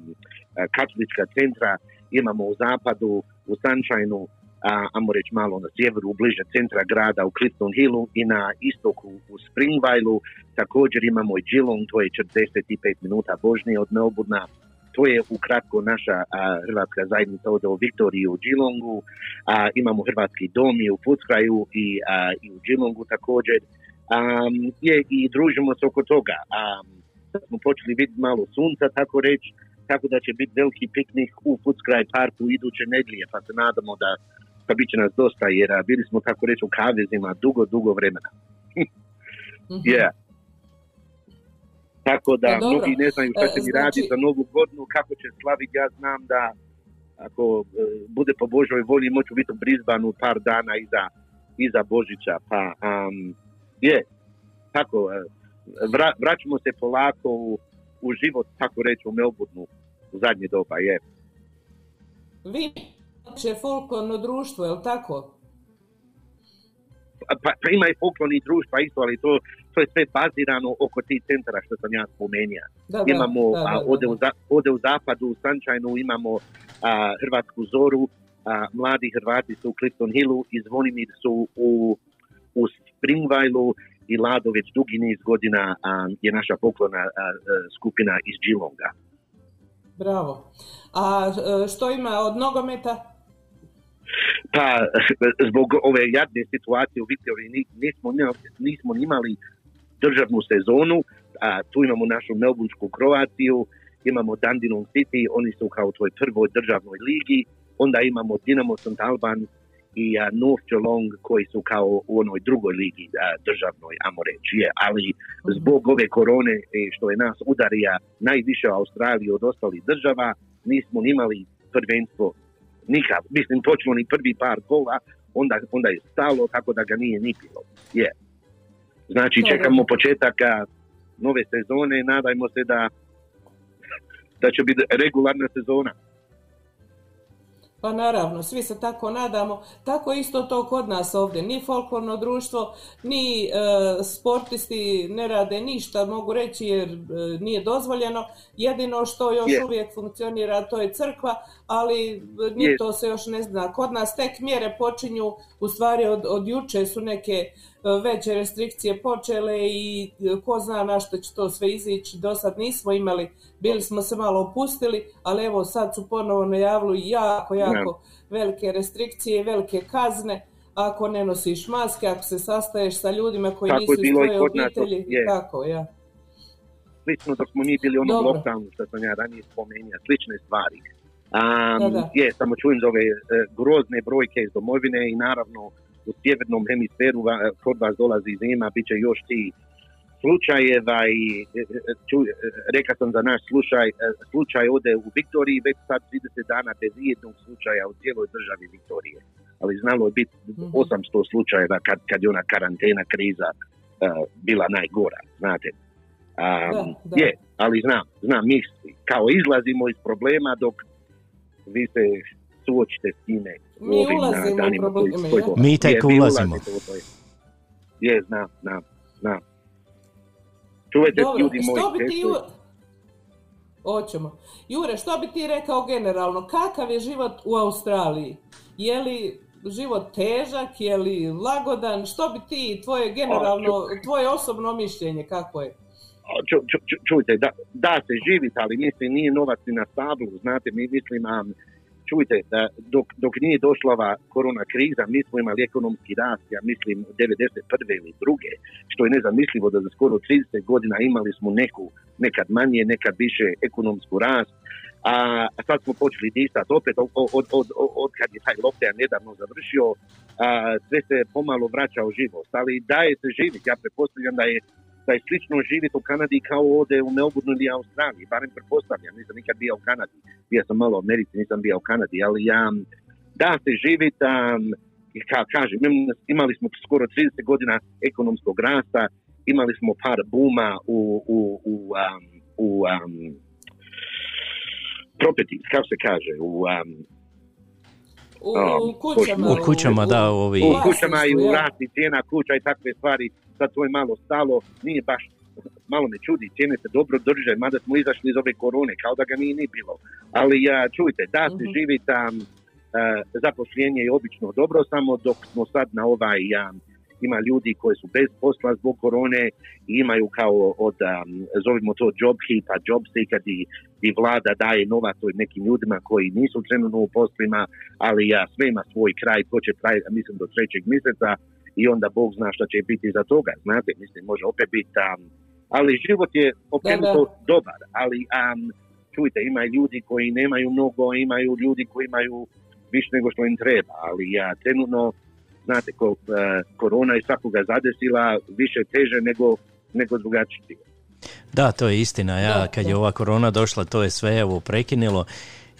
katolička centra, imamo u zapadu, u Sunshineu, a, ajmo reći malo na sjeveru, bliže centra grada u Clifton Hillu i na istoku u Springvailu. Također imamo i Geelong, to je 45 minuta božnije od Melbourna. To je ukratko naša a, hrvatska zajednica ovdje u Viktoriji u Geelongu. A, imamo hrvatski dom i u Puckraju i, a, i u Geelongu također. Um, je, I družimo se oko toga. Um, sad smo počeli vidjeti malo sunca, tako reći, tako da će biti veliki piknik u Puckraj parku iduće nedjelje, pa se nadamo da pa bit će nas dosta, jer a, bili smo tako reći u kavezima dugo, dugo vremena. Mhm. Yeah. Tako da dobro. mnogi ne znaju šta E, će mi znači- raditi za novu godinu, kako će slaviti. Ja znam da ako e, bude po Božoj volji moću biti u Brisbaneu par dana iza, iza Božića. Pa um, je, tako, e, vra, vraćamo se polako u, u život, tako reći, u Melbourneu u zadnje doba, je. Vi će folklorno društvo, je li tako? Pa, pa ima i folklorni društva isto, ali to, to je sve bazirano oko tih centara što sam ja spomenuo. Da, da, imamo da, da, a, ovdje, u, ovdje u zapadu, u Sunshineu imamo a, Hrvatsku zoru, a, mladi Hrvati su u Clifton Hillu i Zvonimir su u, u Springvailu i Lado već dugi niz godina a, je naša folklorna a, a, skupina iz Geelonga. Bravo. A e, što ima od nogometa? Pa, zbog ove jadne situacije u Viktoriji ni- nismo, nismo imali državnu sezonu, a tu imamo našu Melbursku Kroatiju, imamo Dandenong City, oni su kao toj prvoj državnoj ligi, onda imamo Dinamo St. Alban i a, North Geelong koji su kao u onoj drugoj ligi a, državnoj, amo reći, je. ali zbog ove korone e, što je nas udarija najviše u Australiji od ostalih država, nismo ni imali prvenstvo nikad. Mislim, počelo ni prvi par kola, onda, onda je stalo, tako da ga nije ni bilo. Je. Znači, čekamo početak nove sezone, nadajmo se da da će biti regularna sezona. Pa naravno, svi se tako nadamo. Tako isto to kod nas ovdje. Ni folklorno društvo, ni e, sportisti ne rade ništa, mogu reći, jer e, nije dozvoljeno. Jedino što još Je. uvijek funkcionira, to je crkva, ali e, ni to se još ne zna. Kod nas tek mjere počinju, u stvari od, od juče su neke veće restrikcije počele i e, ko zna na što će to sve izići. Do sad nismo imali, bili smo se malo opustili, ali evo sad su ponovo najavili jako, jako velike restrikcije i velike kazne ako ne nosiš maske, ako se sastaješ sa ljudima koji Tako nisu iz tvoje obitelji. je. Tako, ja. slično dok smo mi bili Dobro. lockdownu što sam ja ranije spomenuo, slične stvari. Um, Da, da. Je, samo čujem za ove e, grozne brojke iz domovine i naravno u sjevernom hemisferu kod vas dolazi zima, bit će još ti slučajeva i e, e, ču, reka sam za naš slučaj, slučaj ode u Viktoriji već sad 30 dana bez jednog slučaja u cijeloj državi Viktorije. Ali znalo je biti Mhm. 800 slučajeva kad, kad je ona karantena kriza bila najgora, znate. Um, Da, da. Je, ali znam, znam, mi kao izlazimo iz problema dok vi se suočite s time. u Mi ovim, a, ulazimo u danima koji- koji. Mi tek ulazimo. Je, znam, znam, znam. Čuvajte Dobro, ljudi moji. što bi ti... često- Ju... Hoćemo. Jure, što bi ti rekao generalno? Kakav je život u Australiji? Je li život težak, je li lagodan? Što bi ti, tvoje generalno, tvoje osobno mišljenje, kako je? Ču, ču, ču- čujte, da, da se živite, ali mislim nije novac ni na stablu, znate, mi mislim, čujte, da dok, dok nije došla ova korona kriza, mi smo imali ekonomski rast, ja mislim, 91. ili druge, što je nezamislivo da za skoro 30 godina imali smo neku, nekad manje, nekad više ekonomsku rast, a, sad smo počeli disati opet od, od, od, od, kad je taj lockdown nedavno završio, a, sve se pomalo vraća u živost, ali daje se živjeti, ja pretpostavljam da je da je slično živjeti u Kanadi kao ovdje u Melbourneu ili Australiji, barem pretpostavljam, nisam nikad bio u Kanadi, bio sam malo u Americi, nisam bio u Kanadi, ali ja, da se živjeti, um, kao kažem, im- imali smo skoro 30 godina ekonomskog rasta, imali smo par buma u, u, u, um, u um, kako se kaže, u, um, U, kućama. U kućama, da, ovi- u kućama i u rasti cijena kuća i takve stvari, sad to je malo stalo, nije baš, malo me čudi, cijene se dobro drže, mada smo izašli iz ove korone, kao da ga nije ni bilo. Ali ja, čujte, da se Mhm. živi tam, e, zaposljenje je obično dobro, samo dok smo sad na ovaj, ja, ima ljudi koji su bez posla zbog korone i imaju kao od, um, zovimo to job heapa, job seeker, di, di vlada daje novac nekim ljudima koji nisu trenutno u poslima, ali ja, sve ima svoj kraj, ko će trajati, mislim, do trećeg mjeseca i onda Bog zna šta će biti za toga, znate, mislim, može opet biti, um, ali život je općenito dobar, ali um, čujte, ima ljudi koji nemaju mnogo, imaju ljudi koji imaju više nego što im treba, ali ja trenutno, znate, ko, eh, korona je svakoga zadesila više teže nego, nego drugačije. Da, to je istina. Ja, Da, kad da. je ova korona došla, to je sve evo prekinilo.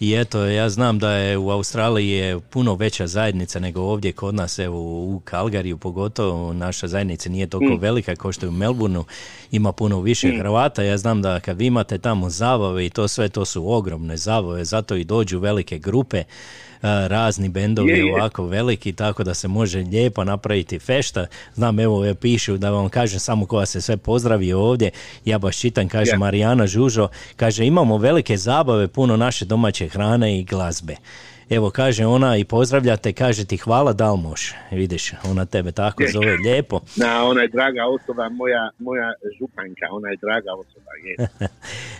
I eto, ja znam da je u Australiji je puno veća zajednica nego ovdje kod nas, evo u Kalgariju pogotovo, naša zajednica nije toliko Mm. velika kao što je u Melbourneu, ima puno više Hrvata, ja znam da kad vi imate tamo zabave i to sve, to su ogromne zabave, zato i dođu velike grupe, razni bendovi Je, je. ovako veliki, tako da se može lijepo napraviti fešta. Znam, evo, je pišu da vam kažem samo koja se sve pozdravi ovdje. Ja baš čitam, kaže Je. Marijana Žužo, kaže imamo velike zabave, puno naše domaće hrane i glazbe. Evo, kaže ona i pozdravljate, kaže ti hvala Dalmoš. Vidiš, ona tebe tako zove lijepo. Na, ona je draga osoba, moja, moja županka, ona je draga osoba. Je.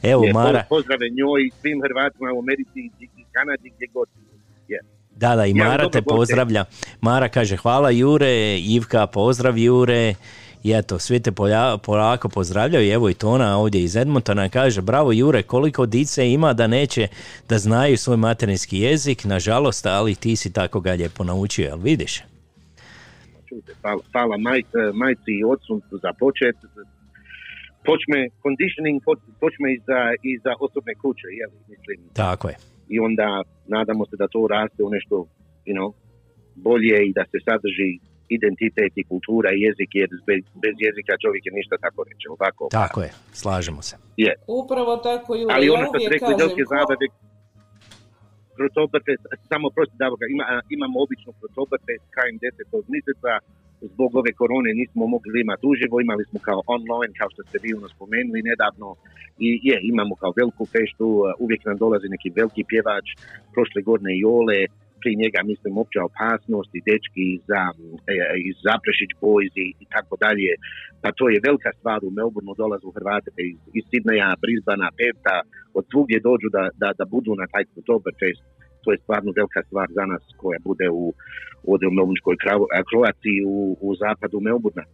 Evo, Je, Mara, po- Pozdrave njoj i svim Hrvatima u Americi i Kanadi gdje god. Je. da, da, i Ja, Mara dobro, te pozdravlja. Mara kaže hvala Jure, Ivka pozdrav Jure. I eto, svi te polja- polako pozdravljaju. Evo i Tona ovdje iz Edmontona kaže, bravo Jure, koliko dice ima da neće da znaju svoj materinski jezik, nažalost, ali ti si tako ga lijepo naučio, jel vidiš? Čujte, hvala, hvala maj, eh, majci i ocu za počet. Počme, conditioning poč- počme iza, iza osobne kuće, jel, mislim. Tako je. I onda nadamo se da to raste u nešto, you know, bolje i da se sadrži identitet i kultura i jezik, jer bez, bez jezika čovjek je ništa tako reći, ovako. Tako je, slažemo se. Je. Upravo tako, Jure. Ali ono što ste rekli, ko- zabave, krotobrte, samo prosti da ima, imamo obično krotobrte krajem desetog mjeseca, zbog ove korone nismo mogli imati uživo, imali smo kao online, kao što ste vi ono spomenuli nedavno, i je, imamo kao veliku feštu, uh, uvijek nam dolazi neki veliki pjevač, prošle godine i Ole, pri njega mislim opća opasnost i dečki iz, e, iz Zaprešić Boys i, i tako dalje. Pa to je velika stvar u Melbourneu dolazu Hrvate iz, iz Sidneja, Brisbana, Perta, od svugdje dođu da, da, da budu na taj Oktoberfest. To je stvarno velika stvar za nas koja bude u, ovdje u Melbourneskoj Kravo- Kroaciji u, u zapadu Melbourna.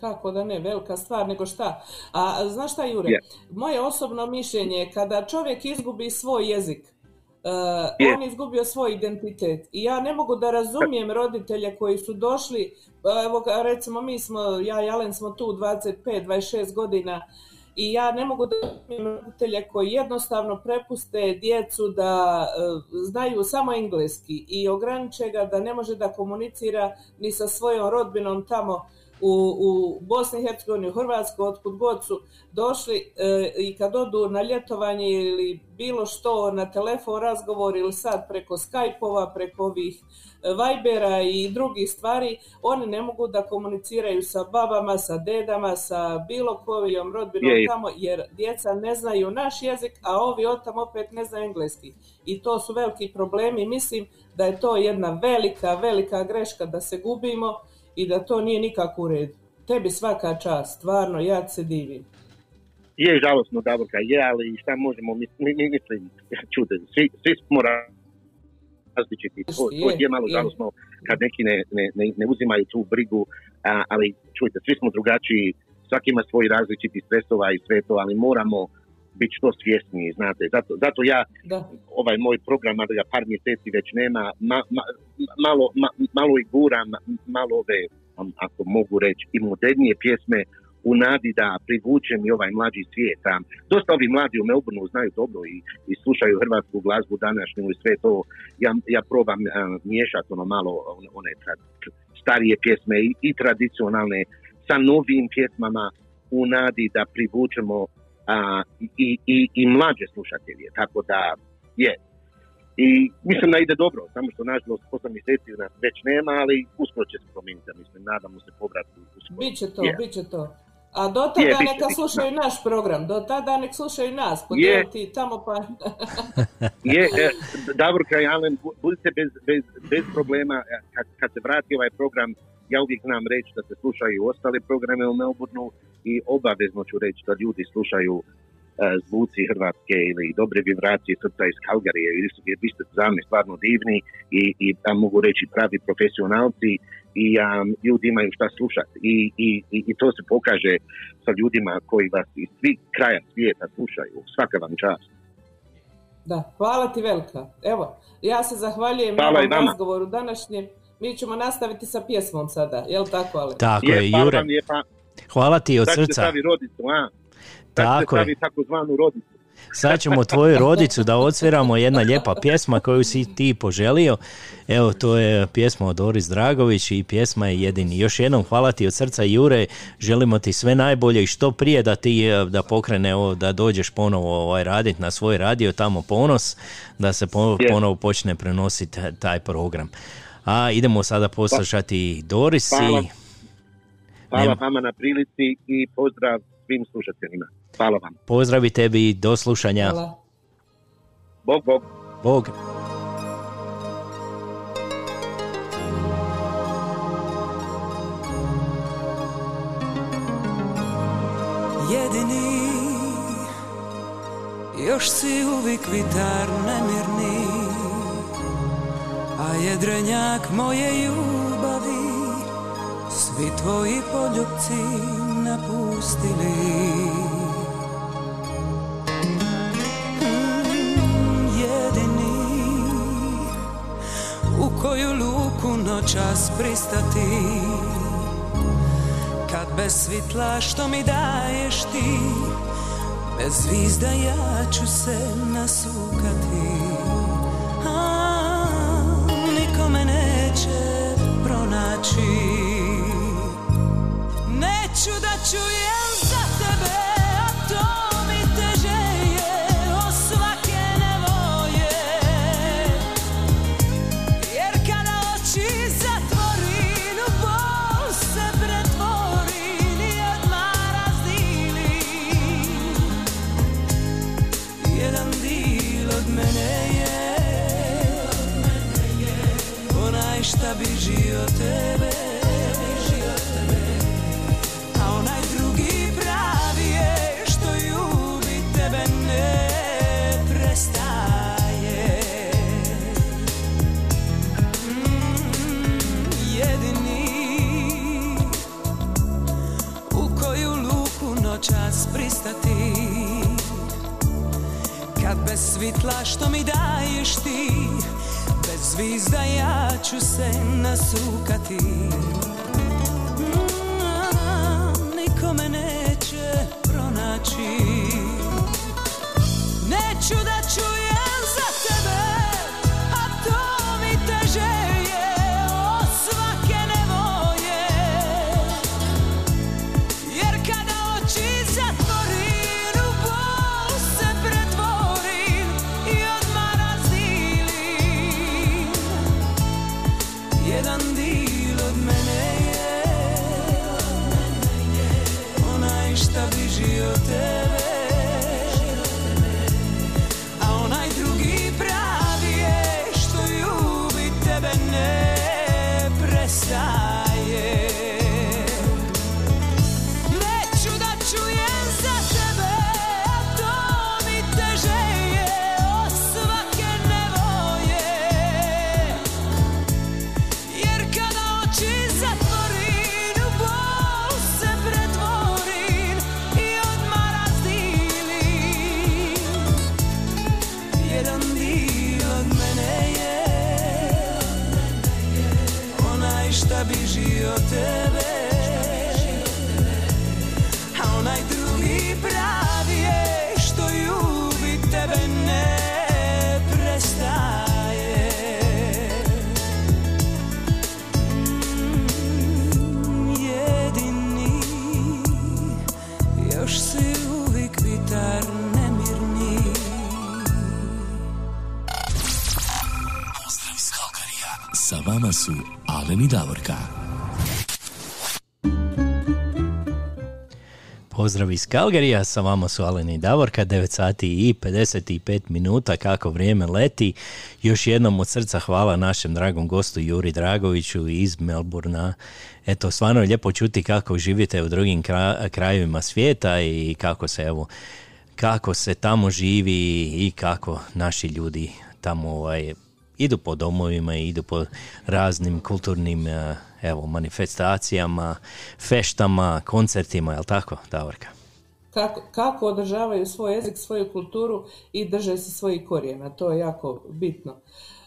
Kako da ne, velika stvar, nego šta. A znaš šta, Jure? Je. Moje osobno mišljenje je kada čovjek izgubi svoj jezik, uh, Je. on je izgubio svoj identitet. I ja ne mogu da razumijem roditelje koji su došli, pa evo recimo mi smo, ja i Alen smo tu 25-26 godina i ja ne mogu da roditelje koji jednostavno prepuste djecu da uh, znaju samo engleski i ograniče ga da ne može da komunicira ni sa svojom rodbinom tamo u, u Bosni i Hercegovini, u Hrvatskoj, otkud god su došli e, i kad odu na ljetovanje ili bilo što na telefon razgovor ili sad preko Skype-ova, preko ovih e, Vibera i drugih stvari, oni ne mogu da komuniciraju sa babama, sa dedama, sa bilo kojom rodbinom Je, je. tamo, jer djeca ne znaju naš jezik, a ovi od tamo opet ne znaju engleski. I to su veliki problemi. Mislim da je to jedna velika, velika greška da se gubimo i da to nije nikako u redu. Tebi svaka čast, stvarno, ja se divim. Je žalosno Davorka, je, ali šta možemo, mi, mi, mi mislim, čude, svi, svi smo ra- različiti, to, to Je, je malo je. žalosno kad neki ne, ne, ne, ne uzimaju tu brigu, a, ali čujte, svi smo drugačiji, svaki ima svoj različiti stresova i sve to, ali moramo biti što svjesniji, znate, zato, zato ja Da. ovaj moj program, da ga par mjeseci već nema, ma, ma, malo, ma, malo i guram, malo ove, ako mogu reći, i modernije pjesme u nadi da privučem i ovaj mlađi svijet. A, dosta ovi mladi u Melbourneu znaju dobro i, i slušaju hrvatsku glazbu današnju i sve to. Ja, ja probam a, miješati ono malo one, one tra- starije pjesme i, i tradicionalne sa novim pjesmama u nadi da privučemo a, i, i, i mlađe slušatelje. Tako da je. I mislim da ide dobro, samo što nažalost 8 mjeseci nas već nema, ali uskoro će se promijeniti, mislim, nadamo se povratku uskoro. Biće to, Je. biće to. A do tada Je, biće, neka biće, slušaju naš program, do tada nek slušaju nas, Je. podijeliti tamo pa... Je, e, Davorka i Alen, bu- budite bez, bez, bez problema, e, kad, kad se vrati ovaj program, ja uvijek znam reći da se slušaju i ostale programe u Melbourneu i obavezno ću reći da ljudi slušaju e, zvuci Hrvatske ili dobre vibracije srca iz Calgary, jer vi ste za mene stvarno divni i, i da mogu reći pravi profesionalci i um, ljudi imaju šta slušati I, i, i, i to se pokaže sa ljudima koji vas iz svih kraja svijeta slušaju. Svaka vam čast. Da, hvala ti velika. Evo, ja se zahvaljujem Hvala na vama. razgovoru današnjem. Mi ćemo nastaviti sa pjesmom sada, jel tako, Ali? Tako je, hvala Jure. vam lijepa. Hvala ti od Sad srca. stavi rodicu, a? Sad Tako je. stavi takozvanu rodicu. Sad ćemo tvoju rodicu da odsviramo jedna lijepa pjesma koju si ti poželio. Evo, to je pjesma od Doris Dragović i pjesma je jedini. Još jednom hvala ti od srca Jure, želimo ti sve najbolje i što prije da ti e, da pokrene ovo, da dođeš ponovo ovaj, raditi na svoj radio tamo ponos, da se ponovo počne prenositi taj program. A idemo sada poslušati Doris i Hvala vama na prilici i pozdrav svim slušateljima. Hvala vam. pozdravi tebi i do slušanja. Hvala. Bog, bog. Bog. jedini Još si uvijek vitar nemirni A jedrenjak moje ljubavi Svi tvoji poljubci napustili. Jedini U koju luku noćas pristati. Kad bez svitla što mi daješ ti Bez zvizda ja ću se nasukati. A, Nikome neće pronaći Neću da čujem za bez svitla što mi daješ ti? Bez zvizda ja ću se nasukati i Davorka. Pozdrav iz Kalgarija, sa vama su Alen i Davorka, 9 sati i 55 minuta, kako vrijeme leti. Još jednom od srca hvala našem dragom gostu Juri Dragoviću iz Melburna. Eto, stvarno je lijepo čuti kako živite u drugim kra- krajevima svijeta i kako se, evo, kako se tamo živi i kako naši ljudi tamo ovaj, idu po domovima i idu po raznim kulturnim eh, evo, manifestacijama, feštama, koncertima, jel tako, Davorka? kako, kako održavaju svoj jezik, svoju kulturu i drže se svojih korijena. To je jako bitno.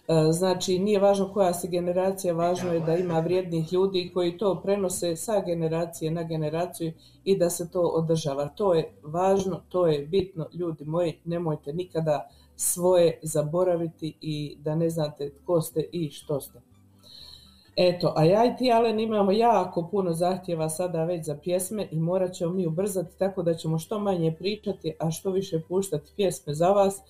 E, Znači, nije važno koja si generacija, važno je da ima vrijednih ljudi koji to prenose sa generacije na generaciju i da se to održava. To je važno, to je bitno. Ljudi moji, nemojte nikada svoje zaboraviti i da ne znate tko ste i što ste. Eto, a ja i ti, Alen, imamo jako puno zahtjeva sada već za pjesme i morat ćemo mi ubrzati tako da ćemo što manje pričati, a što više puštati pjesme za vas.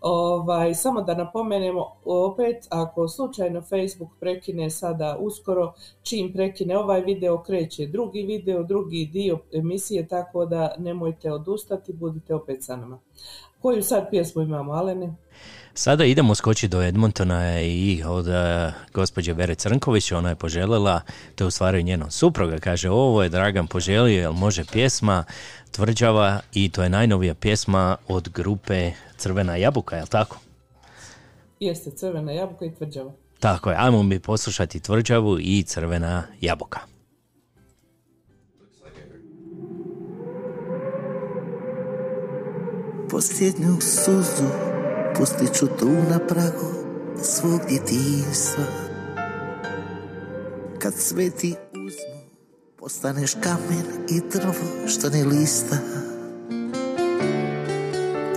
Ovaj, samo da napomenemo opet, ako slučajno Facebook prekine sada uskoro, čim prekine ovaj video, kreće drugi video, drugi dio emisije, tako da nemojte odustati, budite opet sa nama. Koju sad pjesmu imamo, Alene? Sada idemo skočiti do Edmontona i od eh, gospođe Vere Crnković, ona je poželjela, to je u stvari njeno supruga, kaže ovo je Dragan poželio, jel može pjesma Tvrđava i to je najnovija pjesma od grupe Crvena jabuka, jel tako? Jeste crvena jabuka i tvrđava. Tako je, ajmo mi poslušati Tvrđavu i Crvena jabuka. Posljednju suzu pustit ću tu na pragu svog djetinstva Kad sve ti uzmu, postaneš kamen i drvo što ne lista.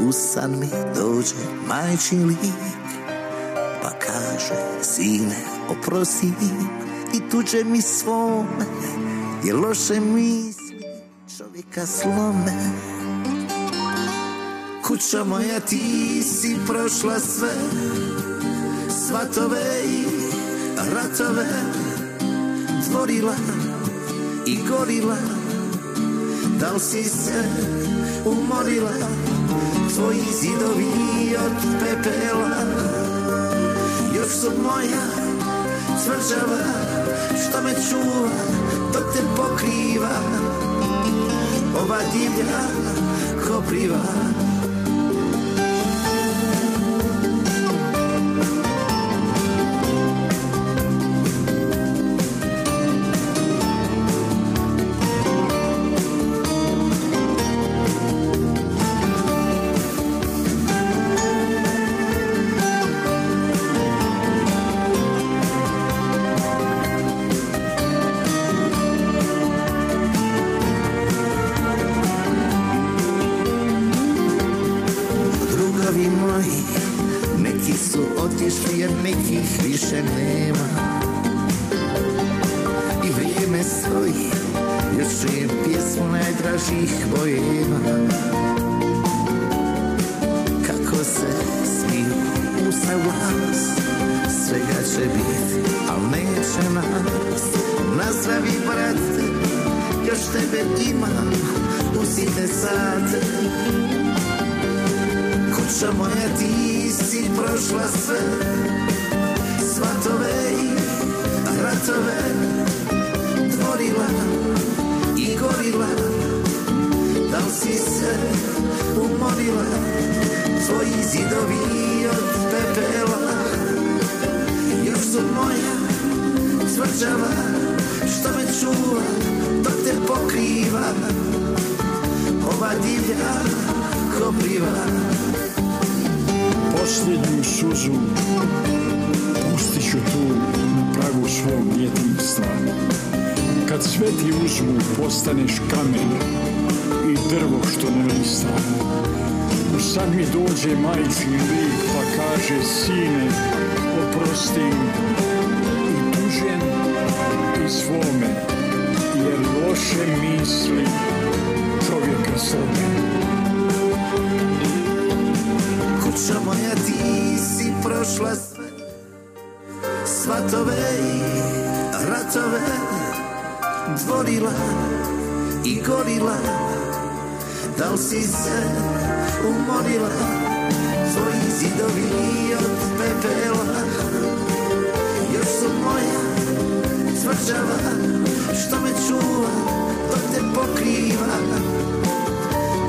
U san mi dođe majčin lik Pa kaže, sine, oprosti i tuđe mi svome Je loše misli čovjeka slome Kuća moja ti si prošla sve. Svatove i ratove Tvorila i gorila. Da li si se umorila Tvoji zidovi od pepela? Još su moja tvrđava što me čuva dok te pokriva. Ova divlja kopriva majčin lik pa kaže sine, oprosti i tužen i svome, jer loše misli čovjeka slome. Kuća moja ti si prošla sve Svatove i ratove Dvorila i gorila Da li si se umorila Tvoji zidovi od pepela Još su moja tvrđava Što me čuva dok te pokriva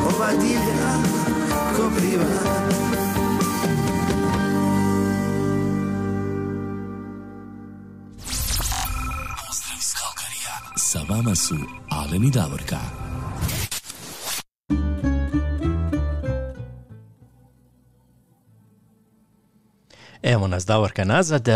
Ova divlja kopriva Pozdrav iz Kalkarija. Sa vama su Alen i Davorka. Evo nas Davorka nazad, a,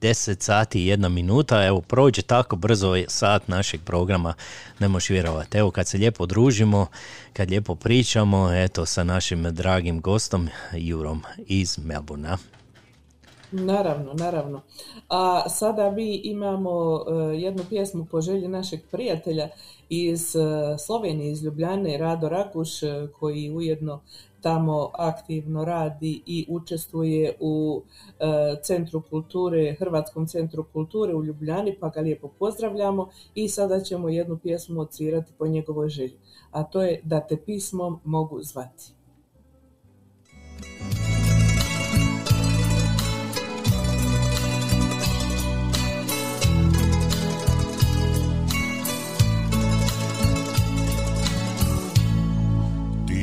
10 sati i jedna minuta, evo prođe tako brzo sat našeg programa, ne možeš vjerovati. Evo kad se lijepo družimo, kad lijepo pričamo, eto sa našim dragim gostom Jurom iz Melbourna. Naravno, naravno. A sada mi imamo e, jednu pjesmu po želji našeg prijatelja iz e, Slovenije, iz Ljubljane, Rado Rakuš, e, koji ujedno tamo aktivno radi i učestvuje u e, Centru kulture, Hrvatskom centru kulture u Ljubljani, pa ga lijepo pozdravljamo i sada ćemo jednu pjesmu odsvirati po njegovoj želji, a to je Da te pismom mogu zvati.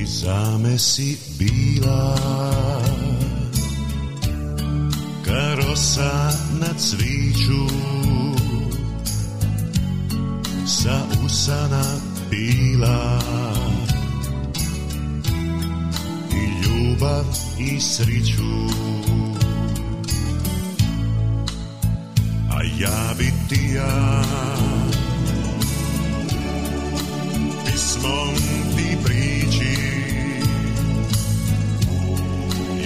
Zame si bila. Karosa na cviću Sa usana bila I ljubav i sriću. A ja bi ti ja Pismom ti prići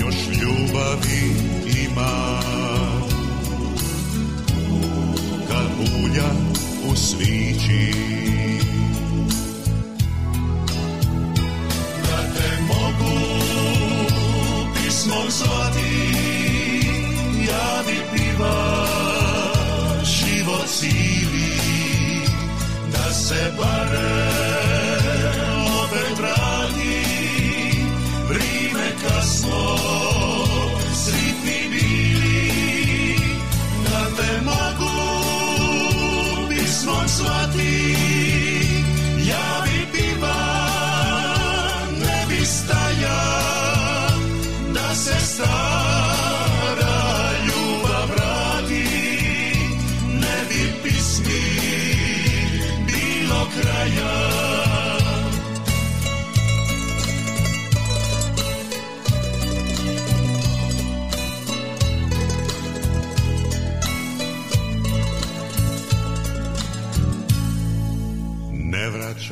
Još ljubavi ima. Kad ulja u svići. Da te mogu pismom zvati Ja bi piva život cijeli Da se bare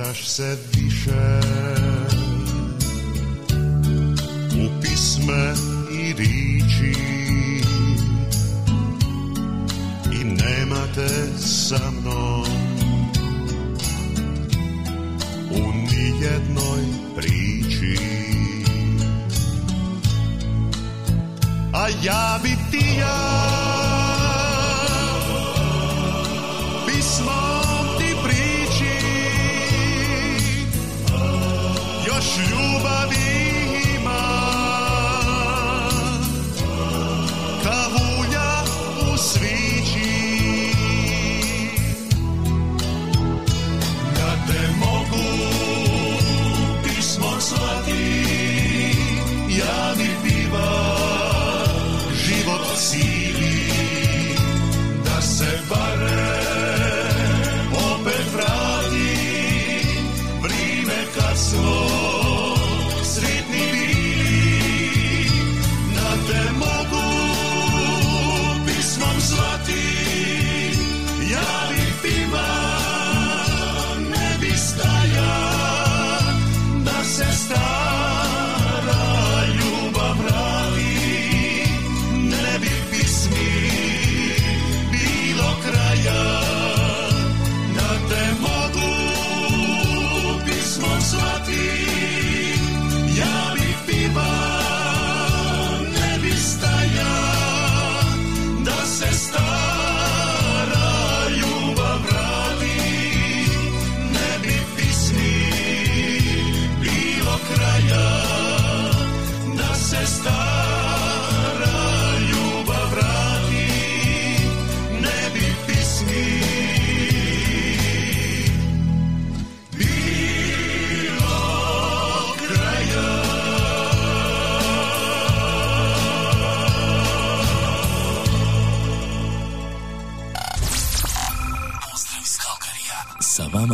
vraćaš se više. U pisme i riči. I nema te sa mnom. U nijednoj priči. A ja bi ti ja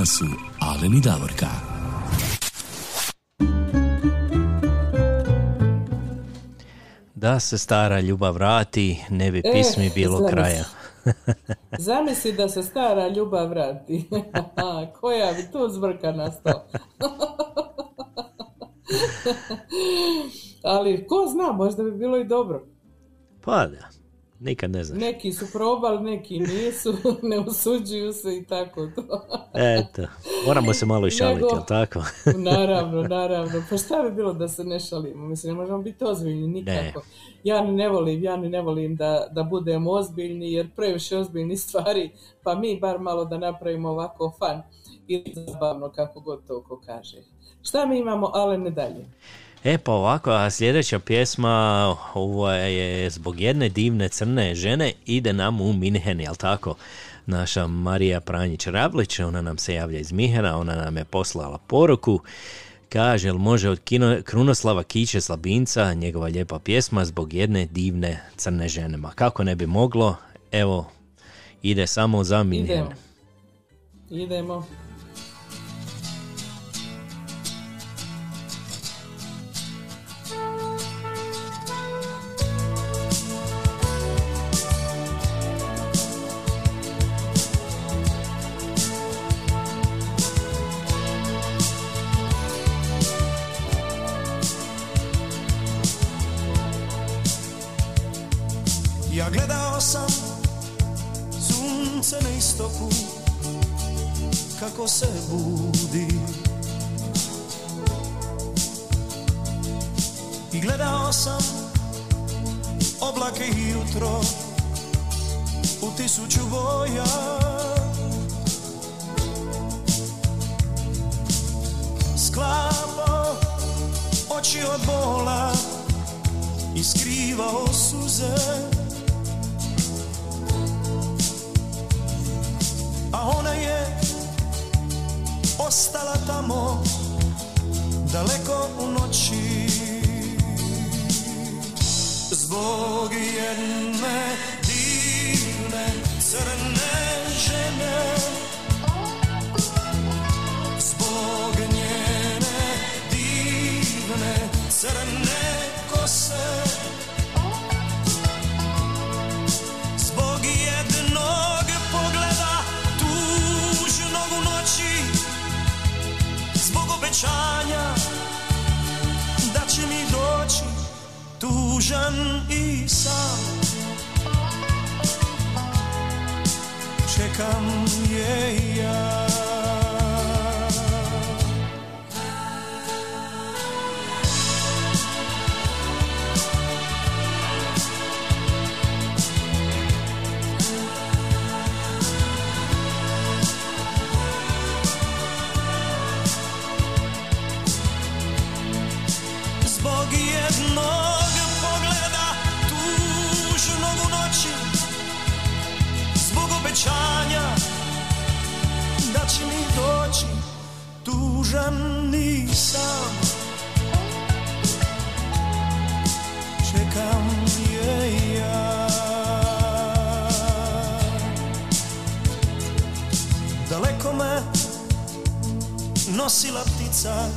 su Alen i Davorka. Da se stara ljubav vrati, ne bi Eh, pismi bilo zamisli. kraja. Zamisli da se stara ljubav vrati. Koja bi tu zbrka nastala. Ali ko zna, možda bi bilo i dobro. Pa da, nikad ne znaš. Neki su probali, neki nisu, ne usuđuju se i tako to. Eto, moramo se malo i šaliti, jel tako? naravno, naravno. Pa šta bi bilo da se ne šalimo? Mislim, ne možemo biti ozbiljni nikako. Ja ni ne volim, ja ni ne volim da, da budemo ozbiljni, jer previše ozbiljni stvari, pa mi bar malo da napravimo ovako fan i zabavno kako god to ko kaže. Šta mi imamo, ale ne dalje? E pa ovako, a sljedeća pjesma ovo je zbog jedne divne crne žene ide nam u Minhen, jel tako? Naša Marija Pranjić-Ravlić, ona nam se javlja iz Mihena, ona nam je poslala poruku. Kaže, jel može od kino, Krunoslava Kiće Slabinca, njegova lijepa pjesma zbog jedne divne crne žene. Ma kako ne bi moglo, evo, ide samo za Minhen. Idemo. Idemo. Gledao sam oblake i jutro u tisuću boja. Sklapao oči od bola i skrivao suze. A ona je ostala tamo daleko u noći jedne divne crne žene. Zbog njene divne crne kose tužan i sam Čekam je ja tužan i sam Čekam je ja. Daleko me nosila ptica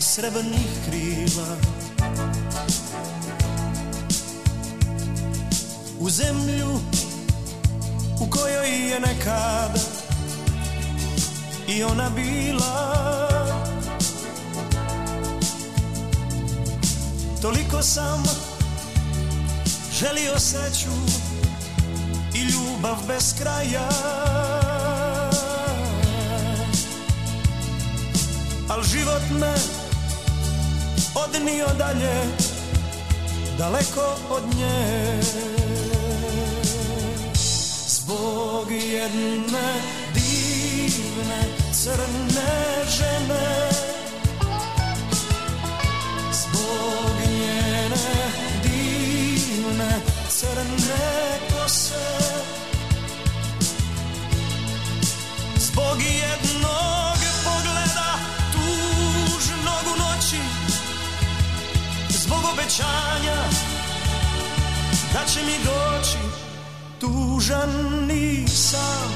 srebrnih krila. U zemlju u kojoj je nekada i ona bila Toliko sam želio sreću i ljubav bez kraja. Al život me odnio dalje daleko od nje. Zbog jedne divne crne žene obećanja da će mi doći tužan i sam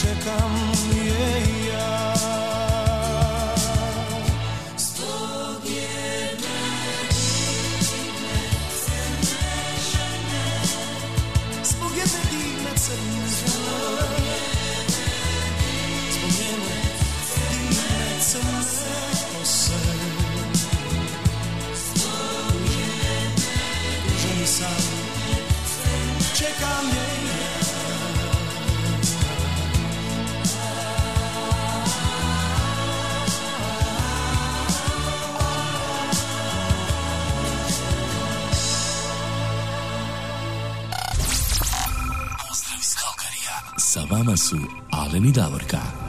čekam je ja čekam je ja Pozdrav iz Kalkarija. Sa su Davorka.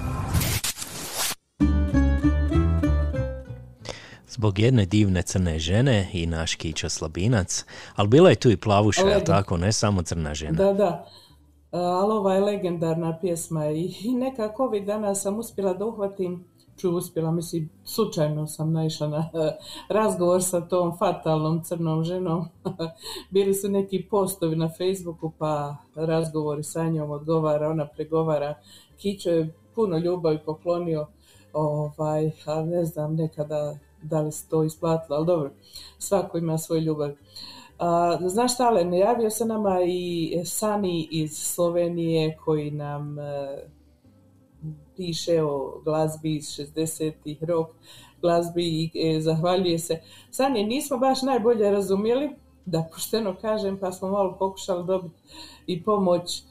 Zbog jedne divne crne žene i naš Kičo Slabinac, ali bila je tu i plavuša, Legend. tako, ne samo crna žena. Da, da. E, Ali ova je legendarna pjesma i i nekako ovih dana sam uspjela da uhvatim, ču uspjela, mislim, slučajno sam naišla na e, razgovor sa tom fatalnom crnom ženom. Bili su neki postovi na Facebooku, pa razgovori sa njom odgovara, ona pregovara. Kićo je puno ljubavi poklonio, ovaj, a ne znam nekada da li se to isplatilo, ali dobro, svako ima svoju ljubav. A, znaš šta, Alen, javio se nama i Sani iz Slovenije koji nam e, piše o glazbi iz 60-ih, rock glazbi i e, zahvaljuje se. Sani, nismo baš najbolje razumjeli, da pošteno kažem, pa smo malo pokušali dobiti i pomoć e,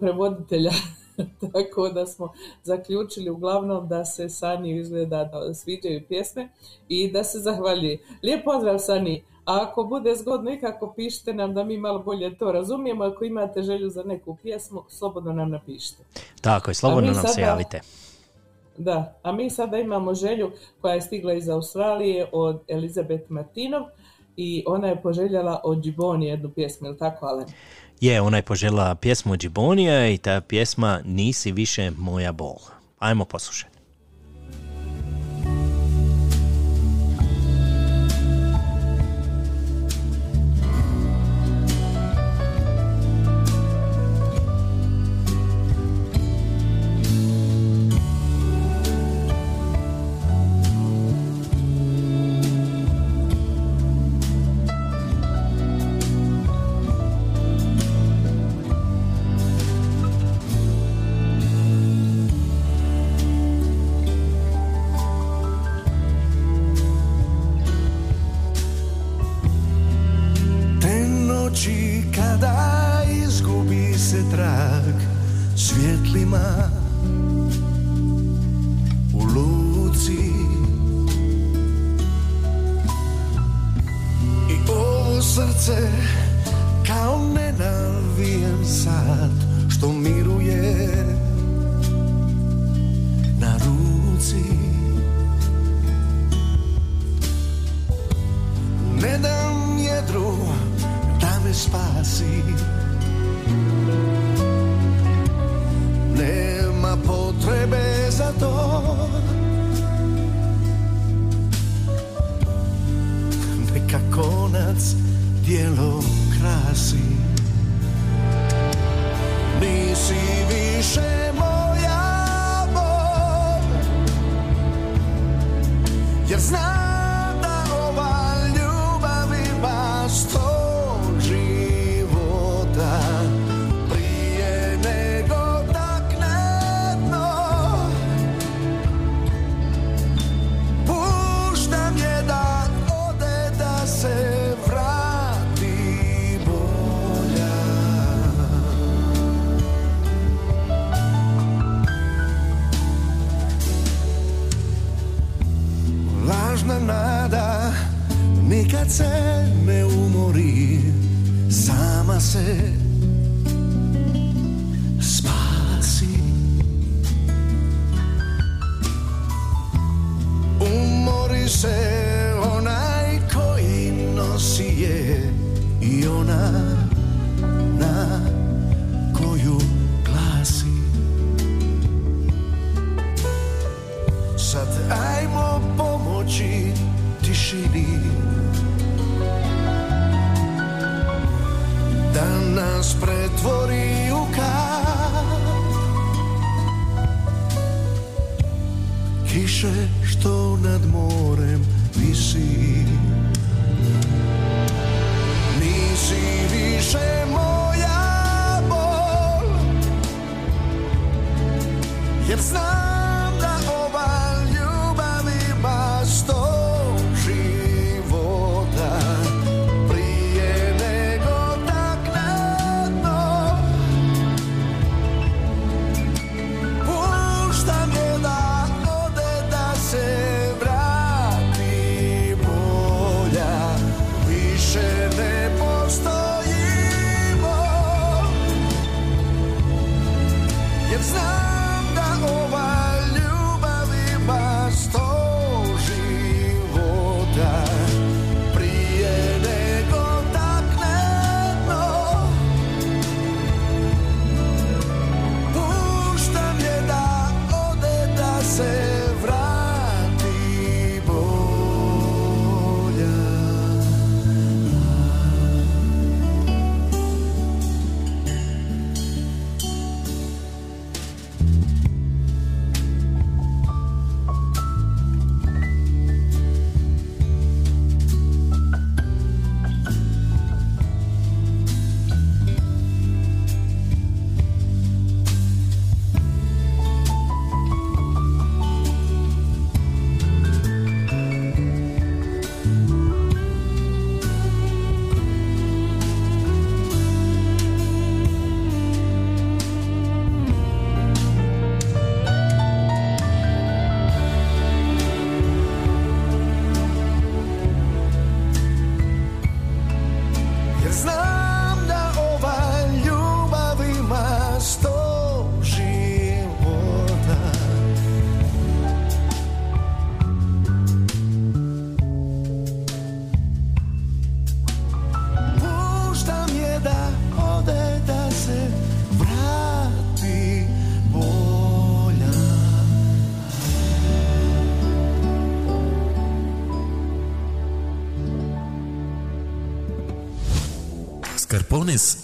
prevoditelja tako da smo zaključili uglavnom da se Sani izgleda da sviđaju pjesme i da se zahvaljuje. Lijep pozdrav Sani, a ako bude zgodno ikako pišite nam da mi malo bolje to razumijemo, ako imate želju za neku pjesmu, slobodno nam napišite. Tako je, slobodno nam se javite. Da, a mi sada imamo želju koja je stigla iz Australije od Elizabeth Martinov i ona je poželjela od Džiboni jednu pjesmu, ili tako, Alen? Je, ona je požela pjesmu Džibonija i ta pjesma Nisi više moja bol. Ajmo poslušati.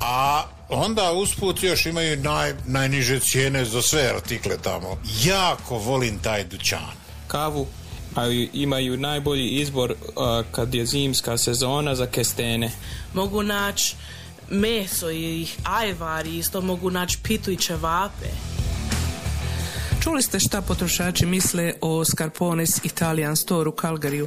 A onda usput još imaju naj, najniže cijene za sve artikle tamo. Jako volim taj dućan. Kavu a imaju najbolji izbor a, kad je zimska sezona za kestene. Mogu naći meso i ajvar i isto mogu naći pitu i ćevape. Čuli ste šta potrošači misle o Scarpones Italian Store u Calgaryu.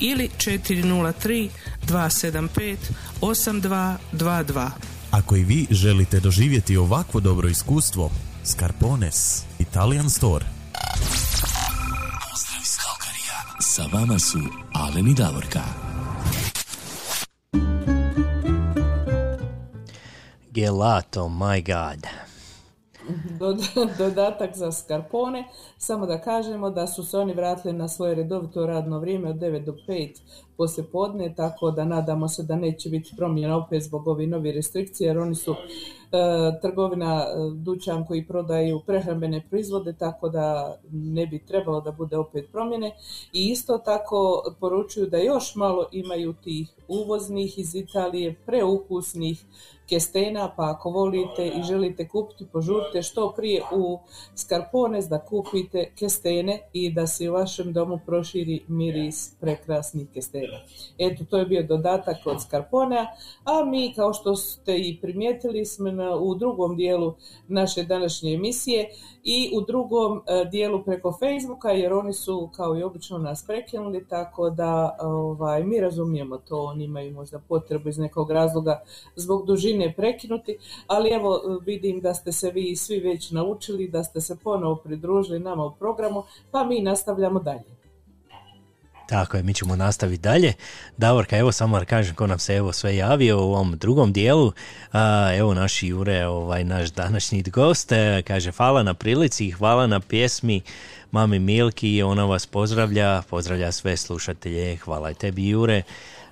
ili 403 275 8222. Ako i vi želite doživjeti ovakvo dobro iskustvo, Scarpones, Italian Store. Pozdrav iz Kalkarija. Sa vama su Alen i Davorka. Gelato, my god. Dod- dodatak za Scarpone, samo da kažemo da su se oni vratili na svoje redovito radno vrijeme od 9 do 5 poslije podne, tako da nadamo se da neće biti promjena opet zbog ovih novih restrikcija, jer oni su trgovina, e, dućan koji prodaju prehrambene proizvode, tako da ne bi trebalo da bude opet promjene. I isto tako poručuju da još malo imaju tih uvoznih iz Italije, preukusnih kestena, pa ako volite i želite kupiti, požurite što prije u Scarpones da kupite kestene i da se u vašem domu proširi miris prekrasnih kestena. Eto, to je bio dodatak od Scarponea, a mi, kao što ste i primijetili, smo na- u drugom dijelu naše današnje emisije i u drugom e, dijelu preko Facebooka, jer oni su, kao i obično, nas prekinuli, tako da ovaj, mi razumijemo to, oni imaju možda potrebu iz nekog razloga zbog dužine prekinuti, ali evo vidim da ste se vi svi već naučili, da ste se ponovo pridružili nama u programu, pa mi nastavljamo dalje. Tako je, mi ćemo nastaviti dalje. Davorka, evo samo da kažem ko nam se evo sve javio u ovom drugom dijelu. Evo naš Jure, ovaj naš današnji gost, e, kaže hvala na prilici, hvala na pjesmi Mami Milki, ona vas pozdravlja, pozdravlja sve slušatelje, hvala i tebi Jure.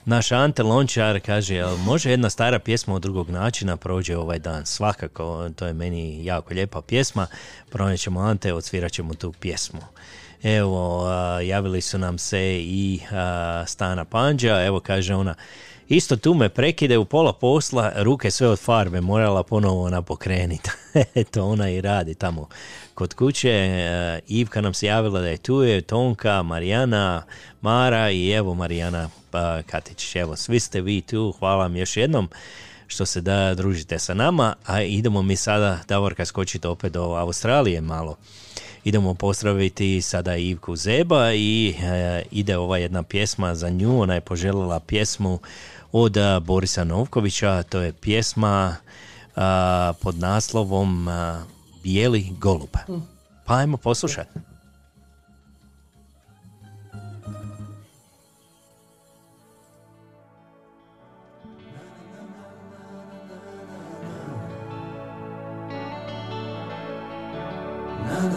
Naš Ante Lončar kaže, može jedna stara pjesma od drugog načina prođe ovaj dan? Svakako, to je meni jako lijepa pjesma. Pronaćemo Ante, odsvirat ćemo tu pjesmu. Evo, javili su nam se i Stana Panđa, evo kaže ona, isto tu me prekide u pola posla, ruke sve od farbe, morala ponovo ona pokreniti. Eto, ona i radi tamo kod kuće. E, Ivka nam se javila da je tu, je Tonka, Marijana, Mara i evo Marijana pa, Katić. Evo, svi ste vi tu, hvala vam još jednom što se da družite sa nama, a idemo mi sada, Davorka, skočiti opet do Australije malo. Idemo pozdraviti sada Ivku Zeba i e, ide ova jedna pjesma za nju, ona je poželjela pjesmu od Borisa Novkovića, to je pjesma a, pod naslovom a, Bijeli golub. Pa ajmo poslušati.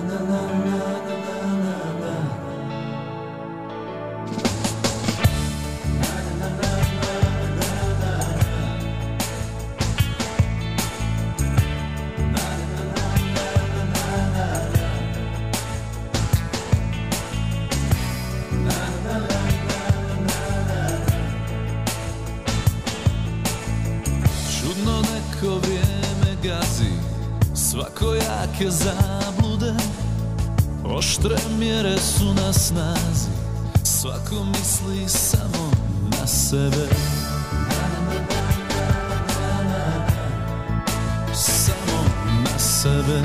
Čudno svake zablude. Oštre mjere su na snazi. Svako misli samo na sebe. Samo na sebe.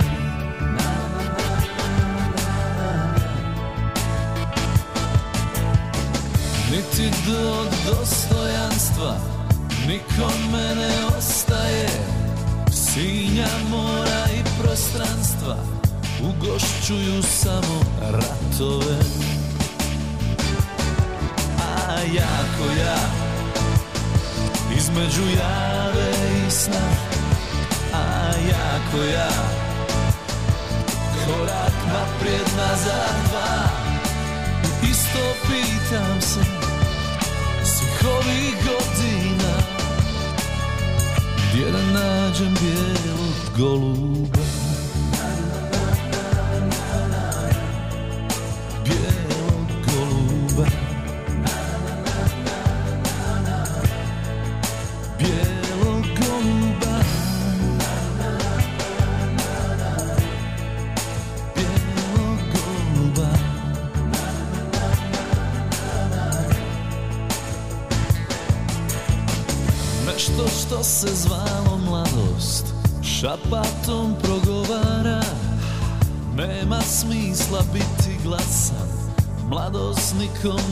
Niti do dostojanstva Nikome ne ostaje. Sinja, mora i prostranstva Ugošćuju samo ratove. A jako ja Između jave i sna A jako ja Korak naprijed nazad dva. Isto pitam se Svih ovih godina nađem bijelog goluba come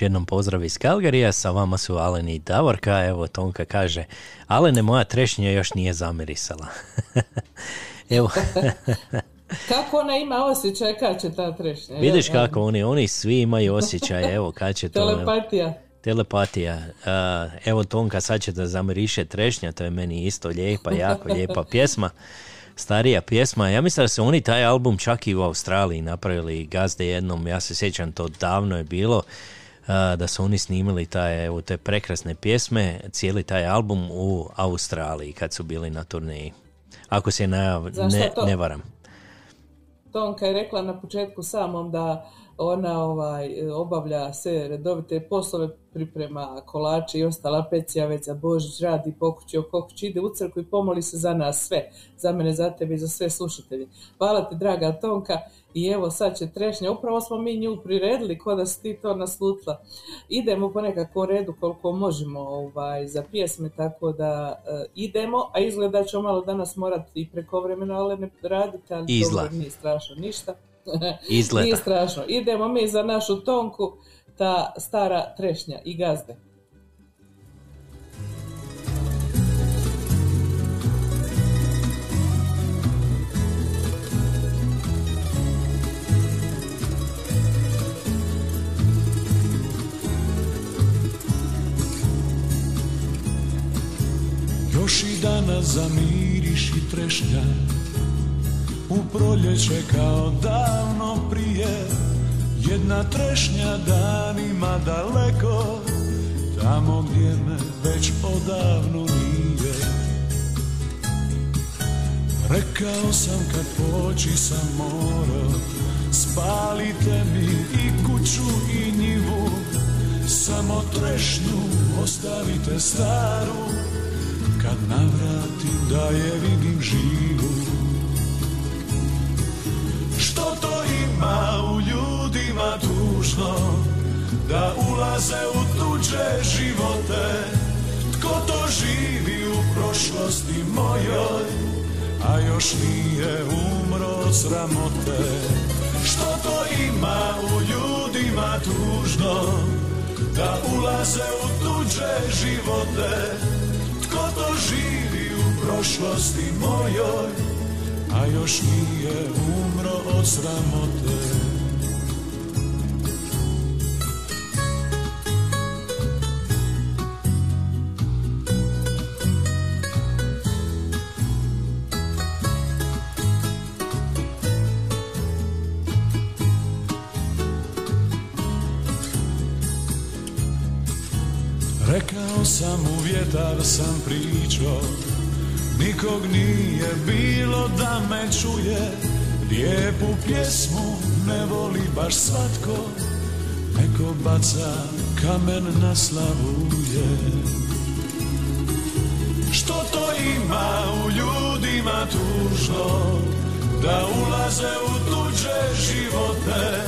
Još jednom pozdrav iz Kalgarija, sa vama su Alen i Davorka, evo Tonka kaže, Alene moja trešnja još nije zamirisala. evo, Kako ona ima osjećaj kad će ta trešnja? vidiš kako oni, oni svi imaju osjećaj, evo kad će to... Telepatija. Telepatija. Uh, evo Tonka, sad će da zamiriše trešnja, to je meni isto lijepa, jako lijepa pjesma. Starija pjesma. Ja mislim da su oni taj album čak i u Australiji napravili gazde jednom. Ja se sjećam, to davno je bilo uh, da su oni snimili taj, evo, te prekrasne pjesme, cijeli taj album u Australiji kad su bili na turneji. Ako se ne, ne, to- ne varam. Tonka je rekla na početku samom da ona ovaj, obavlja sve redovite poslove, priprema kolače i ostala pecija već za Božić, radi po kući, oko kući, ide u crkvu i pomoli se za nas sve, za mene, za tebe i za sve slušatelje. Hvala ti, draga Tonka, i evo sad će trešnja, upravo smo mi nju priredili, ko da si ti to naslutila. Idemo po nekakvom redu koliko možemo ovaj, za pjesme, tako da e, idemo, a izgleda ćemo malo danas morati i preko vremena, ali ne raditi, ali Izgleda. dobro, nije strašno ništa. Izgleda. Nije strašno. Idemo mi za našu tonku, ta stara trešnja i gazde. Danas zamiriš i trešnja. U proljeće kao davno prije Jedna trešnja danima daleko Tamo gdje me već odavno nije. Rekao sam kad poći sam morao Spalite mi i kuću i njivu Samo trešnju ostavite staru Kad navratim da je vidim živu. Što to ima u ljudima tužno Da ulaze u tuđe živote? Tko to živi u prošlosti mojoj A još nije umro sramote? Što to ima u ljudima tužno Da ulaze u tuđe živote Tko to živi u prošlosti mojoj A još nije umro od sramote sam u vjetar sam pričao. Nikog nije bilo da me čuje. Lijepu pjesmu ne voli baš svatko. Neko baca kamen na slavuje Što to ima u ljudima tužno? Da ulaze u tuđe živote.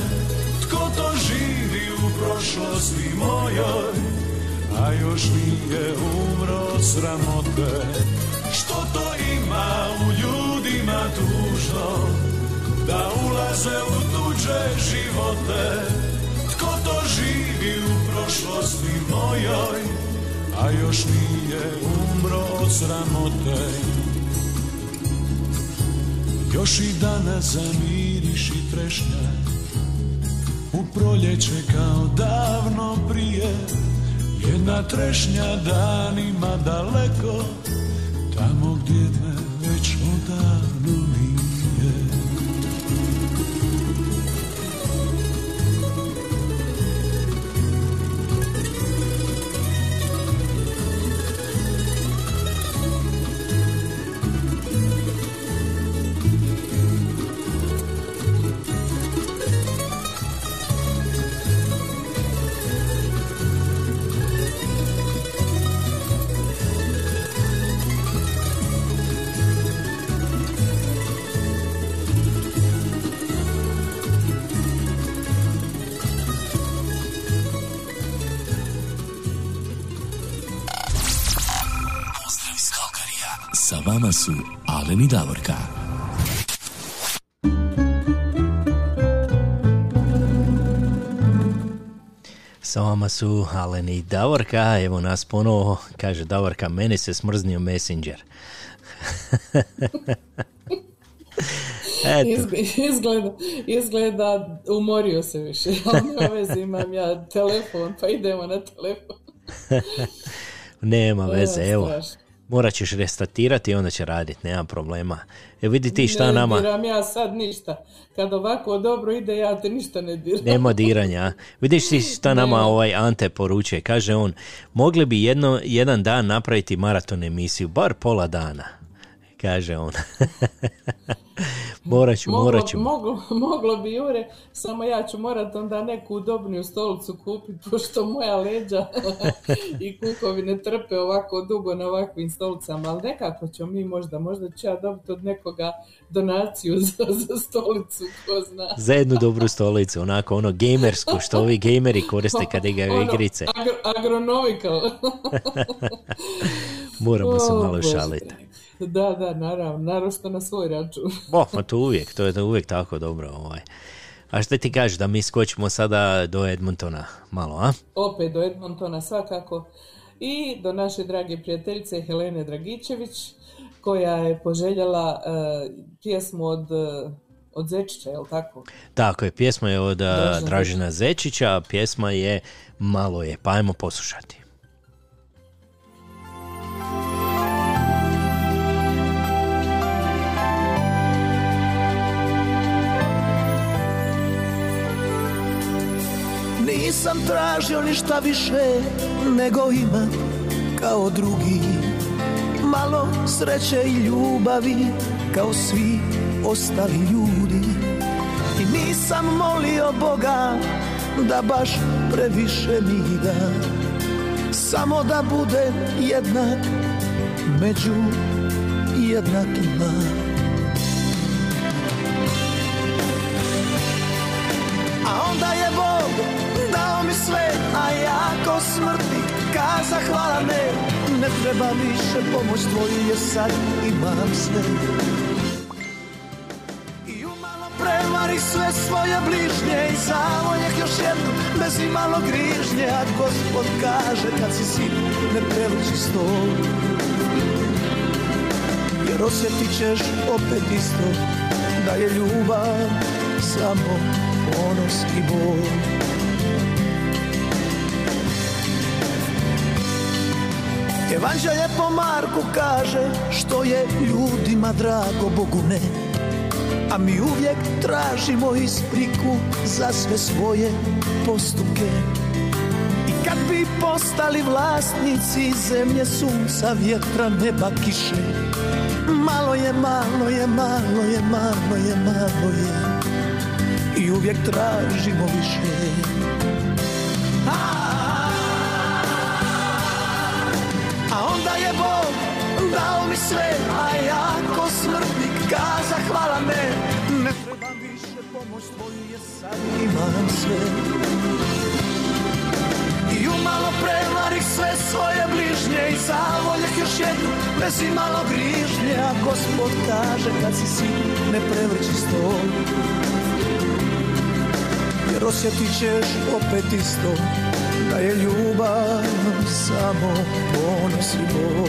Tko to živi u prošlosti mojoj a još nije umro od sramote. Što to ima u ljudima tužno? Da ulaze u tuđe živote. Tko to živi u prošlosti mojoj? A još nije umro od sramote. Još i danas zamiriš i trešnja. U proljeće kao davno prije jedna trešnja danima daleko Tamo gdje me već odavno nije i Davorka. Sa vama su Alen i Davorka, evo nas ponovo, kaže Davorka, meni se smrznio Messenger. Eto. Izg- izgleda, izgleda umorio se više. Ali imam ja telefon, pa idemo na telefon. Nema veze, evo. strašno. Morat ćeš restartirati i onda će raditi, nema problema. Evo vidi ti šta ne nama, diram ja sad ništa. Kad ovako dobro ide, ja te ništa ne diram. nema diranja. Vidiš ti šta nama Nema. ovaj Ante poručuje, kaže on, mogli bi jedno, jedan dan napraviti maraton emisiju, bar pola dana. Kaže on. morat ću, Moglo, morat ću. moglo, moglo bi Jure, samo ja ću morat onda neku udobniju stolicu kupiti, pošto moja leđa i kukovi ne trpe ovako dugo na ovakvim stolicama, ali nekako ćemo mi možda, možda ću ja dobiti od nekoga donaciju za, za stolicu, ko zna. Za jednu dobru stolicu, onako ono gamersku, što ovi gameri koriste kad igraju Ono, igrice. agro, agronomical. Moramo se malo šaliti. Da, da, naravno, naročito na svoj račun. Bo, ma to uvijek, to je to uvijek tako dobro. Ovaj. A što ti kažeš da mi skočimo sada do Edmontona malo, a? Opet do Edmontona svakako i do naše drage prijateljice Helene Dragičević koja je poželjela e, pjesmu od, e, od Zečića, je li tako? Tako je, pjesma je od Dražena Dražena Zečića, a pjesma je Malo je, pa ajmo poslušati. Nisam tražio ništa više nego ima kao drugi. Malo sreće i ljubavi kao svi ostali ljudi. I nisam molio Boga da baš previše mi da. Samo da bude jednak među jednakima. A onda je Bog dao mi sve, a ja ko smrtnik kaza hvala ne. Ne treba više pomoć tvoju jer sad imam sve. I umalo prevari sve svoje bližnje I zavoljeh još jednu bez imalo grižnje. A gospod kaže kad si sin ne prevrći stol. Jer osjetit ćeš opet isto da je ljubav samo ponos i bol Evanđelje po Marku kaže što je ljudima drago Bogu ne. A mi uvijek tražimo ispriku za sve svoje postupke. I kad bi postali vlasnici zemlje, sunca, vjetra, neba, kiše Malo je, malo je, malo je, malo je, malo je. I uvijek tražimo više A onda je Bog dao mi sve, a ja ko smrtnik kaza hvala ne Ne trebam više pomoć tvoju jer sad imam sve. I umalo prevarih sve svoje bližnje I zavoljeh još jednu bez imalo grižnje A gospod kaže kad si sin ne prevrći stol. Jer osjetit ćeš opet isto da je ljubav samo ponos i bol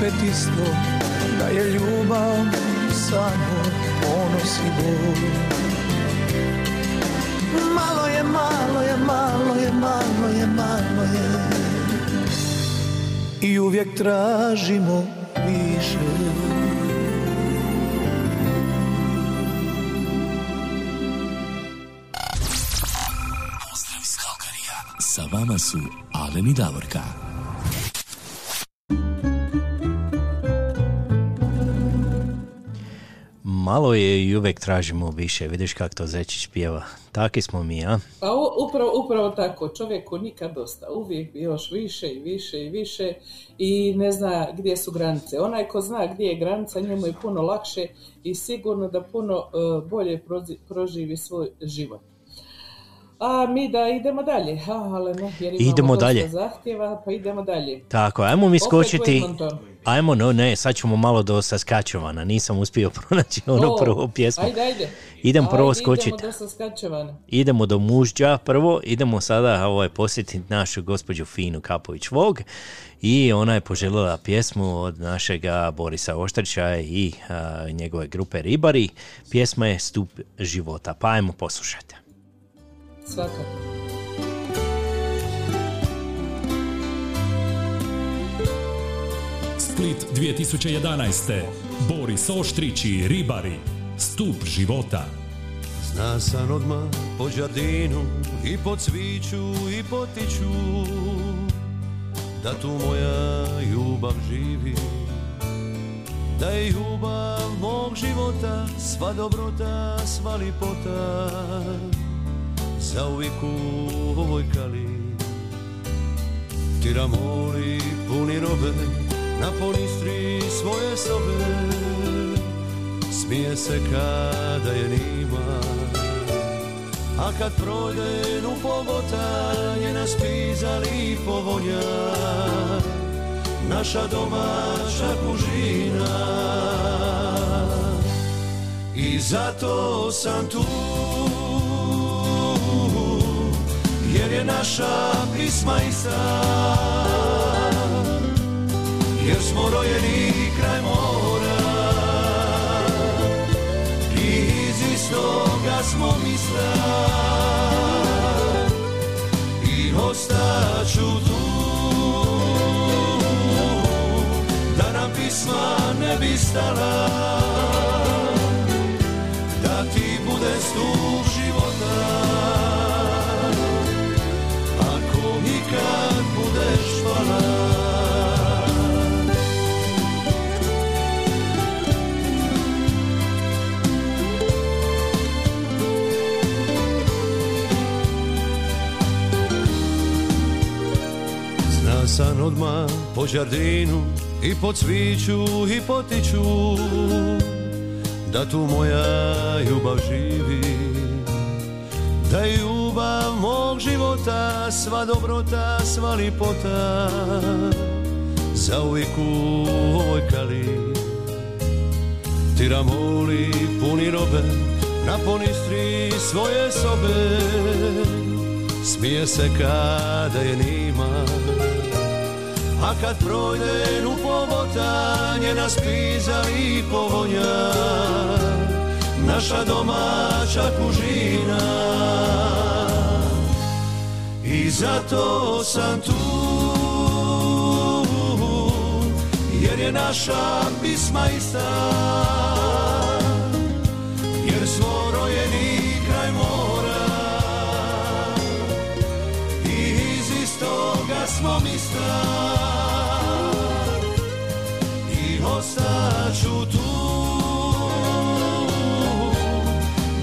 opet isto da je ljubav samo ponos i bol Malo je, malo je, malo je, malo je, malo je I uvijek tražimo više Pozdrav iz Kalkarija. Sa vama su Alen i Davorka. Malo je i uvijek tražimo više, vidiš kako to Zečić pjeva. Taki smo mi, a? Pa upravo, upravo tako, čovjeku nikad dosta, uvijek još više i više i više i ne zna gdje su granice. Onaj ko zna gdje je granica, njemu je puno lakše i sigurno da puno e, bolje proživi svoj život. A mi da idemo dalje, a, ali ne, jer imamo Idemo dalje. zahtjeva, pa idemo dalje. Tako, ajmo mi skočiti. Ajmo, no ne, sad ćemo malo do Saskačevana. Nisam uspio pronaći ono O, prvo pjesmu. Ajde, ajde. Idem prvo Ajde, skočit. Idemo do Saskačevana. Idemo do mužđa prvo, idemo sada ovaj, posjetiti našu gospođu Finu Kapović Vog i ona je poželjela pjesmu od našega Borisa Oštrića i a, njegove grupe Ribari. Pjesma je Stup života, pa ajmo poslušati. Svakako. Split 2011. Boris Oštrić i Ribari. Stup života. Zna sam odmah po đardinu i po cviću i po tiću Da tu moja ljubav živi Da je ljubav mog života Sva dobrota, sva lipota Zauvijek u ovoj kali. Tira moli puni robe Naponi stri svoje sobe. Smije se kada je nima. A kad projde u pogota Njena spiza lipo vonja Naša domaća kužina. I zato sam tu Jer je naša pisma ista. Jer smo rojeni kraj mora. I iz istoga smo misla I ostaću tu. Da nam pisma ne bi stala sam odmah po đardinu i po cviću i po tiću Da tu moja ljubav živi Da je ljubav mog života Sva dobrota, sva lipota Zauvijek u ovoj kali. Tira moli puni robe Naponi stri svoje sobe Smije se kada je nima A kad projde u pobota Njena spiza i povonja Naša domaća kužina. I zato sam tu Jer je naša pisma ista I ostaću tu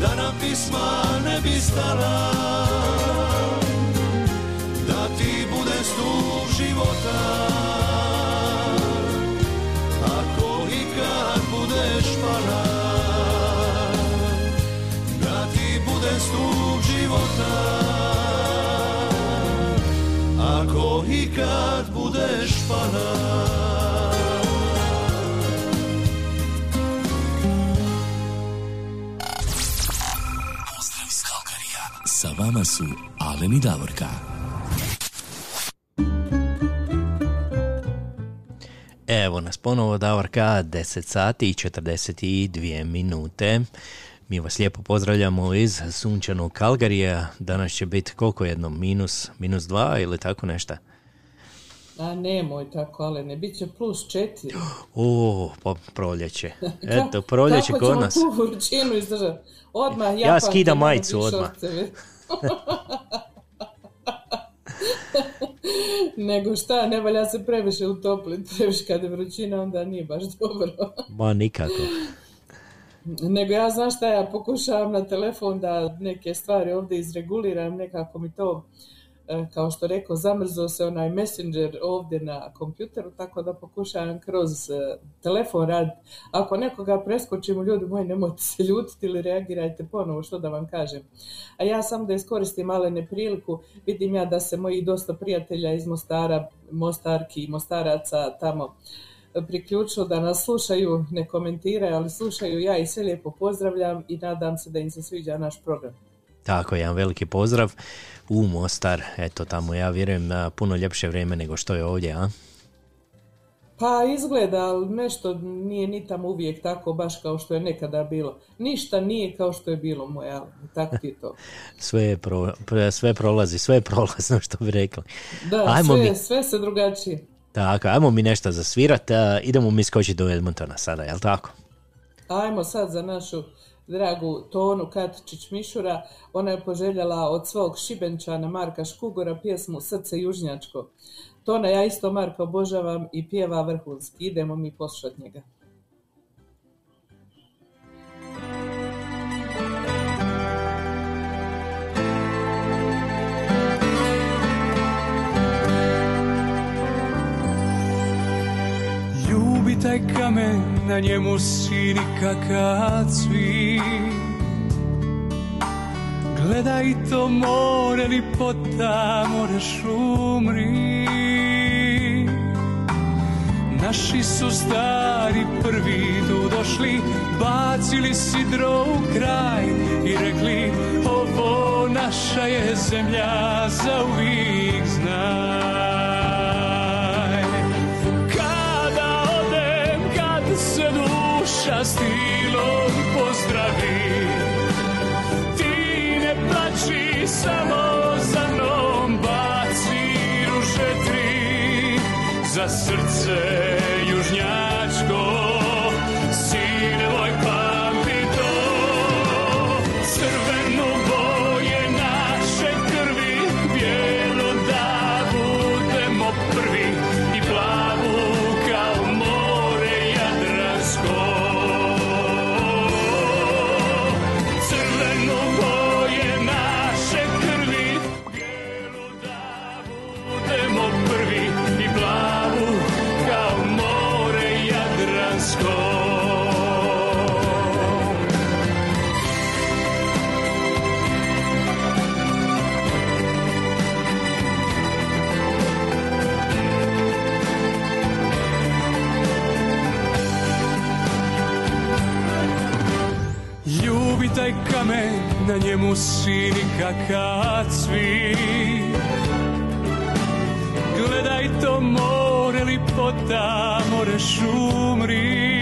Da nam pisma ne bi stala Da ti bude stup života. Ako ikad budeš pala Da ti bude stup života. Ako ikad budeš pala Sa vama su Alen i Davorka. Evo nas ponovo Davorka, 10 sati i 42 minute. Mi vas lijepo pozdravljamo iz sunčanog Kalgarija. Danas će biti koliko jedno? Minus, minus dva ili tako nešto? A nemoj tako, ale ne, bit će plus četiri. O, pa proljeće. Eto, proljeće Kako kod ćemo nas. tu vrućinu izdržati? Odmah Ja Japan skidam majicu odmah. Nego šta, ne valja se previše utopliti, previše kad je vrućina, onda nije baš dobro. Ma nikako. Nego ja znam šta ja pokušavam na telefon da neke stvari ovdje izreguliram, nekako mi to kao što rekao, zamrzao se onaj messenger ovdje na kompjuteru, tako da pokušavam kroz e, telefon rad. Ako nekoga preskočimo, ljudi moji, nemojte se ljutiti ili reagirajte ponovo, što da vam kažem. A ja samo da iskoristim malo nepriliku, vidim ja da se moji dosta prijatelja iz Mostara, Mostarki i Mostaraca tamo priključilo da nas slušaju, ne komentiraju, ali slušaju, ja ih sve lijepo pozdravljam i nadam se da im se sviđa naš program. Tako, jedan veliki pozdrav u Mostar, eto tamo ja vjerujem na puno ljepše vrijeme nego što je ovdje, a? Pa izgleda, ali nešto nije ni tamo uvijek tako baš kao što je nekada bilo. Ništa nije kao što je bilo moje, ali tako ti to. Sve, je pro- sve prolazi, sve je prolazno što bi rekli. Da, Ajmo sve, mi, sve se drugačije. tako, ajmo mi nešto zasvirat, a, idemo mi skočiti do Edmontona sada, jel tako? Ajmo sad za našu dragu Tonu Katičić Mišura. Ona je poželjela od svog šibenčana Marka Škugora pjesmu Srce južnjačko. Tona, ja isto Marka obožavam i pjeva vrhunski. Idemo mi poslušat njega. Ljubi taj kamen, na njemu sini kakav cvit Gledaj to more lipota, moreš umri Naši su stari prvi tu došli, bacili sidro u kraj i rekli ovo naša je zemlja za uvijek znaj. Stilom pozdravi, ti ne plači samo za mnom, baci ruže tri za srce južnjačko. Kamen, na njemu sini kakav cvit Gledaj to more lipota, moreš umri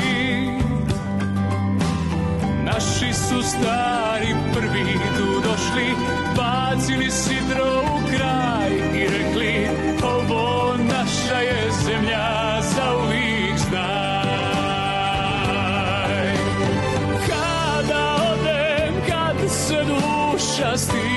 Naši su stari prvi tu došli, bacili sidro u kraj castigo.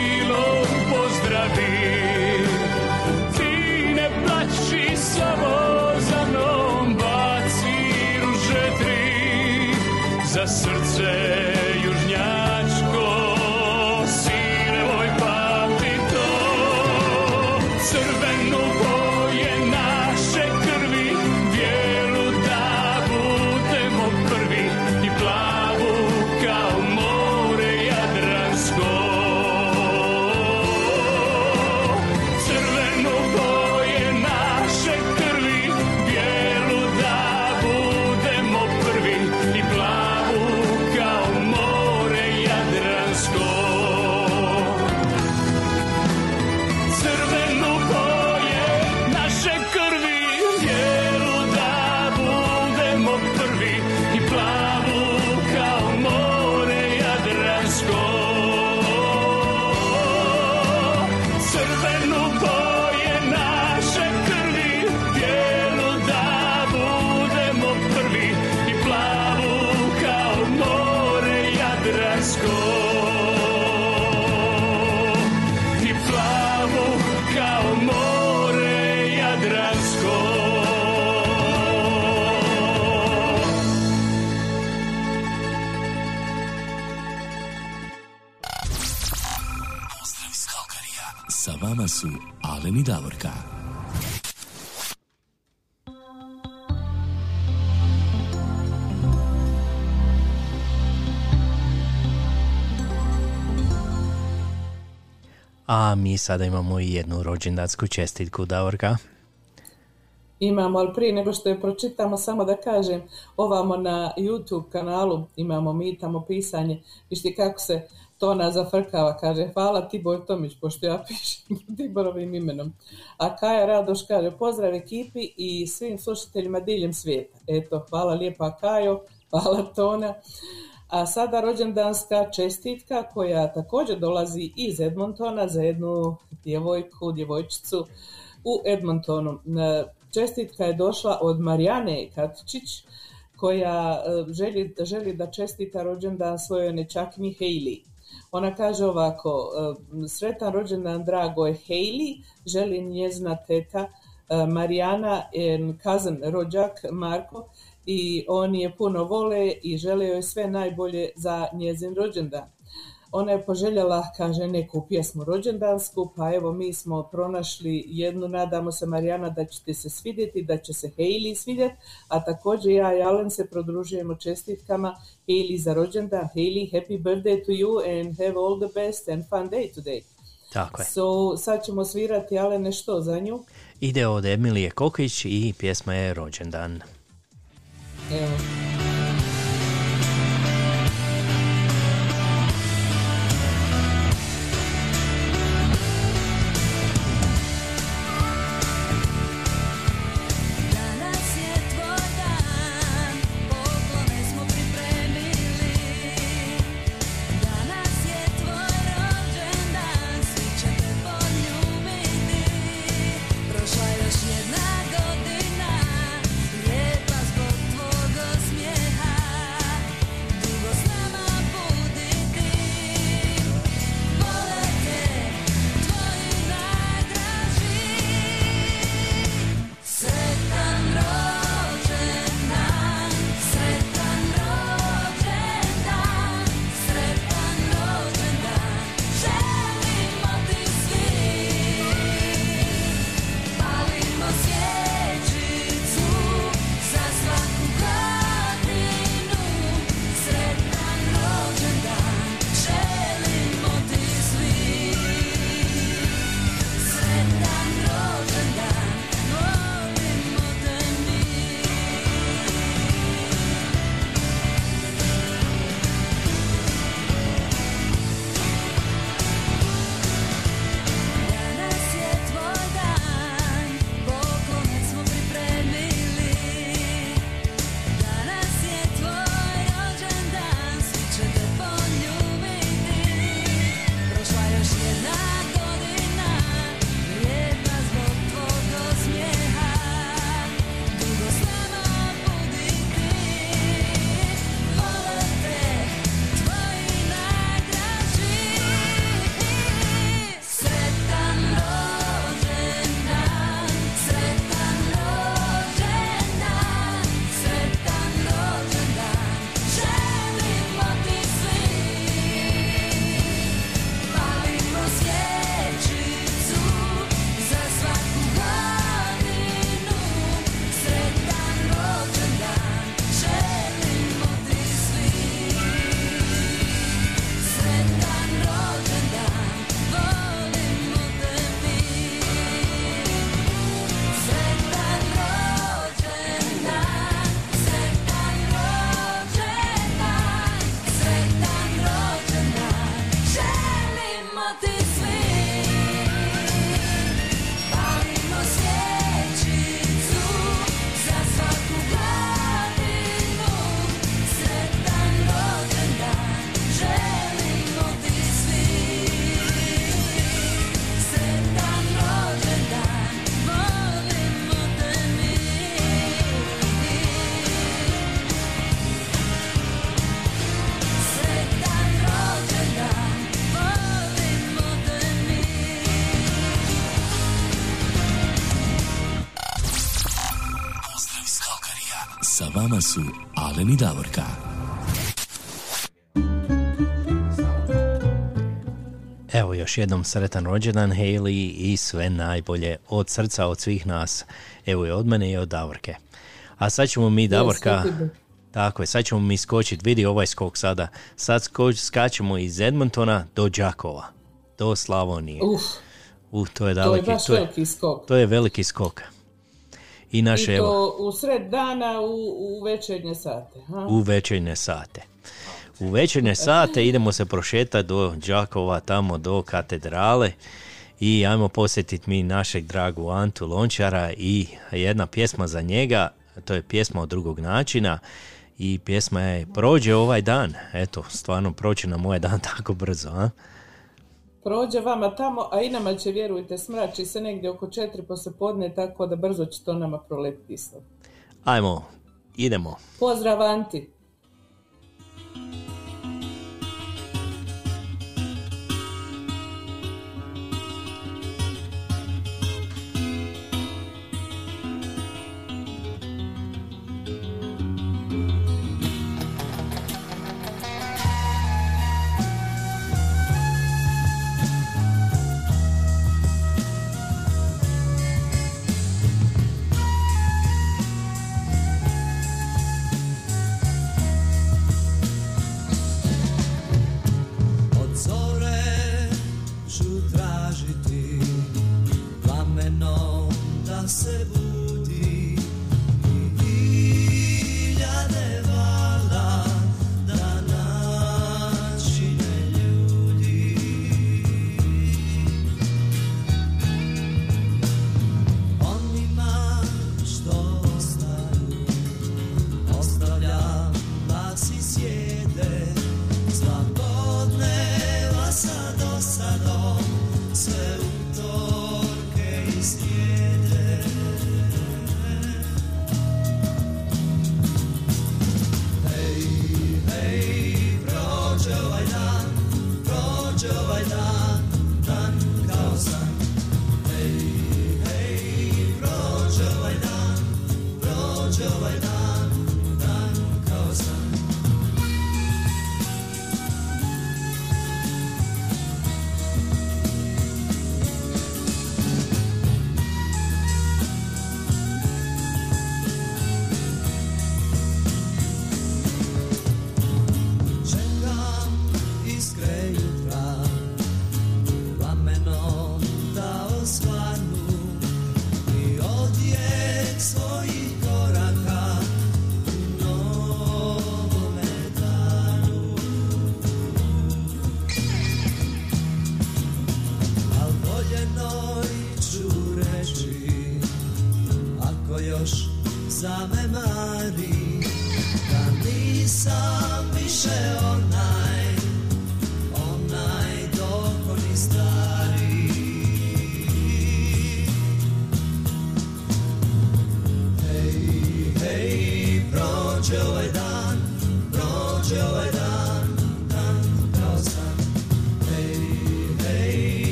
Su Alen i Davorka. A mi sada imamo i jednu rođendansku čestitku Davorka. Imamo, ali prije nego što je pročitamo, samo da kažem, ovamo na YouTube kanalu imamo mi tamo pisanje, vište kako se Tona zafrkava, kaže hvala Tibor Tomić, pošto ja pišem Tiborovim imenom. A Kaja Radoš kaže pozdrav ekipi i svim slušateljima diljem svijeta. Eto, hvala lijepa Kajo, hvala Tona. A sada rođendanska čestitka koja također dolazi iz Edmontona za jednu djevojku, djevojčicu u Edmontonu. Čestitka je došla od Marijane Katičić koja e, želi, želi da čestita rođendan svojoj nečaknji Hailey. Ona kaže ovako, sretan rođendan je Hailey, želi njezina teta e, Marijana cousin rođak Marko i oni je puno vole i žele joj sve najbolje za njezin rođendan. Ona je poželjela, kaže, neku pjesmu rođendansku, pa evo mi smo pronašli jednu, nadamo se Marijana da će ti se svidjeti, da će se Hailey svidjeti, a također ja i Alen se prodružujemo čestitkama Hailey za rođendan. Hailey, happy birthday to you and have all the best and fun day today. Tako je. So, sad ćemo svirati, ale nešto za nju. Ide od Emilije Kokić i pjesma je rođendan. Evo. Su Alen i Davorka. Evo još jednom sretan rođendan Hailey i sve najbolje od srca od svih nas. Evo i od mene i od Davorke. A sad ćemo mi Davorka... Tako je, sad ćemo mi skočiti, vidi ovaj skok sada. Sad skoč, skačemo iz Edmontona do Đakova, do Slavonije. Uf, Uh, to je to je daleki, to je, veliki skok. to je veliki skok. I naše, I evo, to u sred dana u, u večernje sate. Ha? u večernje sate. U večernje sate idemo se prošetati do Đakova, tamo do katedrale i ajmo posjetiti mi našeg dragu Antu Lončara i jedna pjesma za njega, to je pjesma od drugog načina i pjesma je Prođe ovaj dan. Eto, stvarno proći nam ovaj dan tako brzo, a? Prođe vama tamo, a i nama će, vjerujte, smrači se negdje oko četiri posle podne, tako da brzo će to nama proletiti isto. Ajmo, idemo. Pozdrav Anti!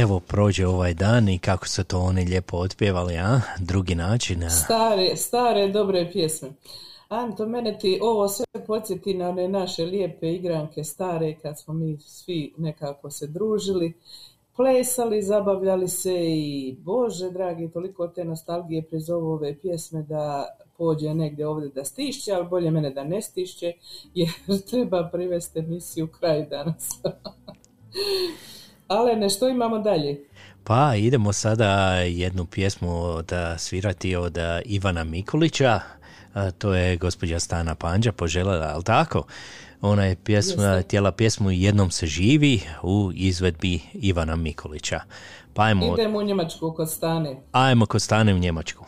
Evo, prođe ovaj dan i kako su to oni lijepo otpjevali, a? Drugi način, a? Stare, stare dobre pjesme. Anto, mene ti ovo sve podsjeti na one naše lijepe igranke stare kad smo mi svi nekako se družili, plesali, zabavljali se i Bože dragi, toliko te nostalgije prizovu ove pjesme da pođe negdje ovdje da stišće, ali bolje mene da ne stišće jer treba privesti emisiju kraj danas. Alene, što imamo dalje? Pa idemo sada jednu pjesmu od, a, svirati od Ivana Mikulića, to je gospođa Stana Panđa poželjela, ali tako? Ona je pjesma, tijela pjesmu Jednom se živi u izvedbi Ivana Mikulića. Pa ajmo, Idemo u Njemačku kod Stane. ajmo kod Stane u Njemačku.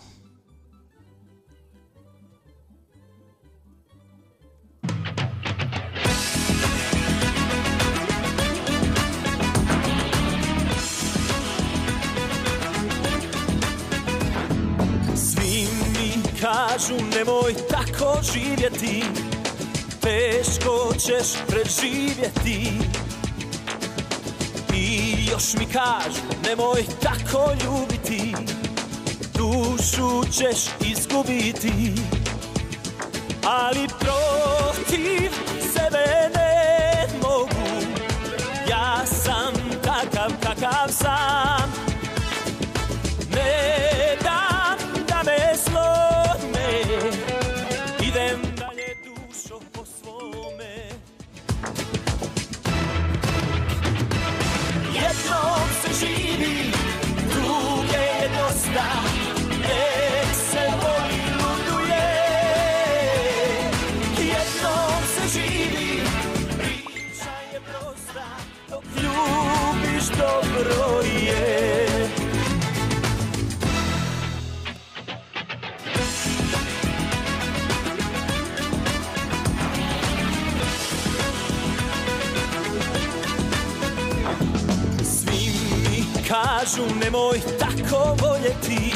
Kažu nemoj tako živjeti Teško ćeš preživjeti. I još mi kažu nemoj tako ljubiti Dušu ćeš izgubiti. Ali protiv sebe ne mogu Ja sam takav kakav sam dosta Nek se voli luduje. Jednom se živi, priča je prosta Dok ljubiš dobro je kažu nemoj tako voljeti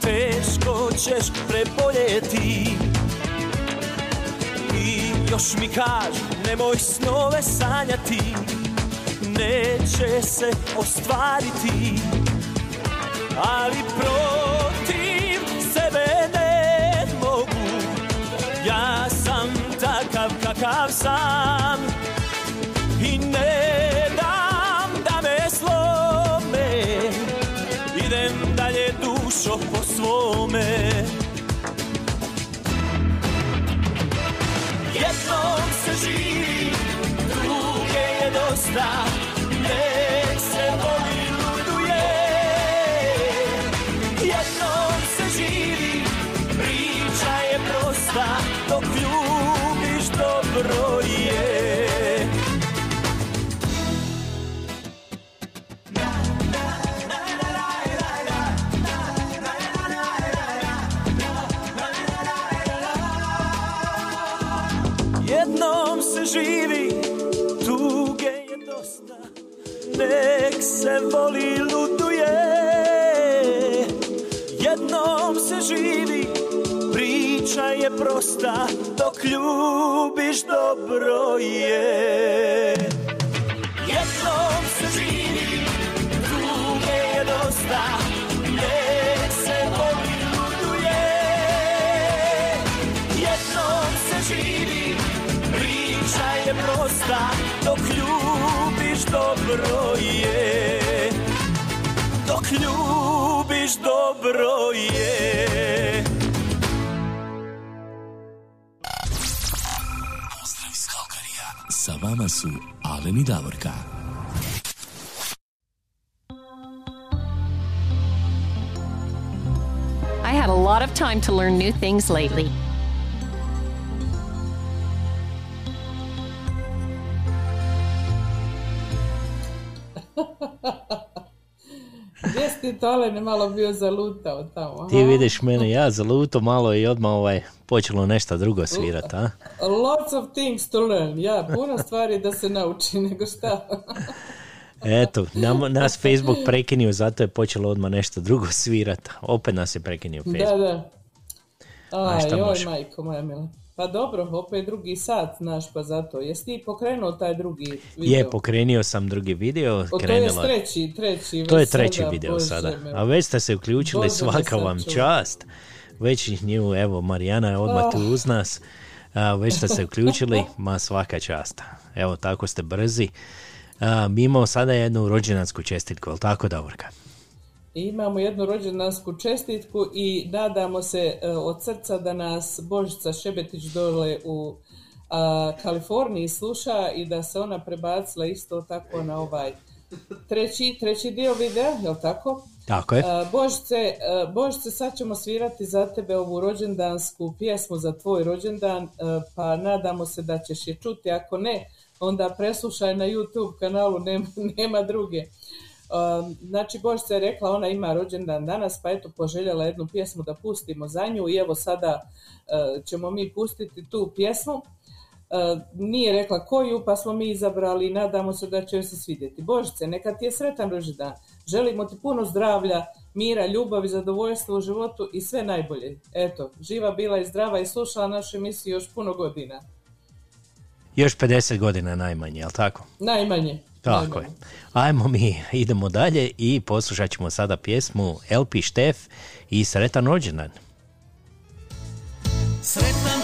Teško ćeš preboljeti. I još mi kažu nemoj snove sanjati Neće se ostvariti. Ali protiv sebe ne mogu. Ja sam takav kakav sam dušo po svome. Jednom se živi, druge je dosta voli luduje. Jednom se živi, priča je prosta, dok ljubiš dobro je. Jednom se živi, tuge je dosta, nek se voli luduje. Jednom se živi, priča je prosta, dok ljubiš dobro je. Ljubiš dobro je. Pozdrav iz Kalkarija. Sa vama su Davorka. I had a lot of time to learn new things lately. Ti to Alene malo bio zalutao tamo? Ti vidiš mene, ja zaluto malo i odmah ovaj, počelo nešto drugo svirat, a? Lots of things to learn. Ja, puno stvari da se nauči, nego šta. Eto, nam, nas Facebook prekinio, zato je počelo odmah nešto drugo svirat. Opet nas je prekinio Facebook. da, da. A Aj, šta joj, majko moja mila. Pa dobro, opet drugi sat, znaš, pa zato. Jesi ti pokrenuo taj drugi video? Je, pokrenio sam drugi video. O, to je treći, treći. To je treći sada, video Bože sada. me. A već ste se uključili, Bože svaka vam čast. Već ih nju, evo, Marijana je odmah tu Ah. uz nas. A, već ste se uključili, ma svaka čast. Evo, tako ste brzi. A, mi imamo sada jednu rođendansku čestitku, jel tako, Davorka? Imamo jednu rođendansku čestitku i nadamo se e, od srca da nas Božica Šebetić dole u a, Kaliforniji sluša i da se ona prebacila isto tako na ovaj treći, treći dio videa, jel tako? Tako je. A, Božice, Božice, sad ćemo svirati za tebe ovu rođendansku pjesmu za tvoj rođendan, pa nadamo se da ćeš je čuti, ako ne, onda preslušaj na YouTube kanalu, nema, nema druge. Um, znači Božica je rekla ona ima rođendan danas pa eto poželjela jednu pjesmu da pustimo za nju i evo sada uh, ćemo mi pustiti tu pjesmu. Uh, nije rekla koju pa smo mi izabrali i nadamo se da će joj se svidjeti. Božice, neka ti je sretan rođendan. Želimo ti puno zdravlja, mira, ljubavi, zadovoljstva u životu i sve najbolje. Eto, živa bila i zdrava i slušala našu emisiju još puno godina. Još 50 godina najmanje, jel tako? Najmanje. Tako je. Ajmo mi, idemo dalje i poslušat ćemo sada pjesmu Elpi Štef i Sretan rođendan. Sretan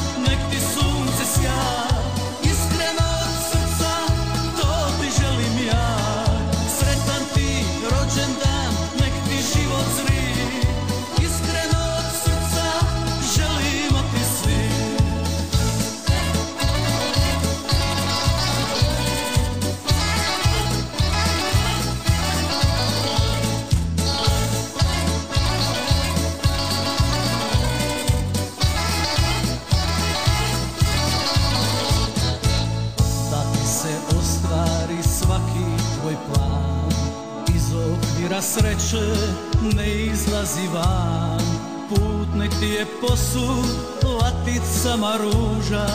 laticama ruža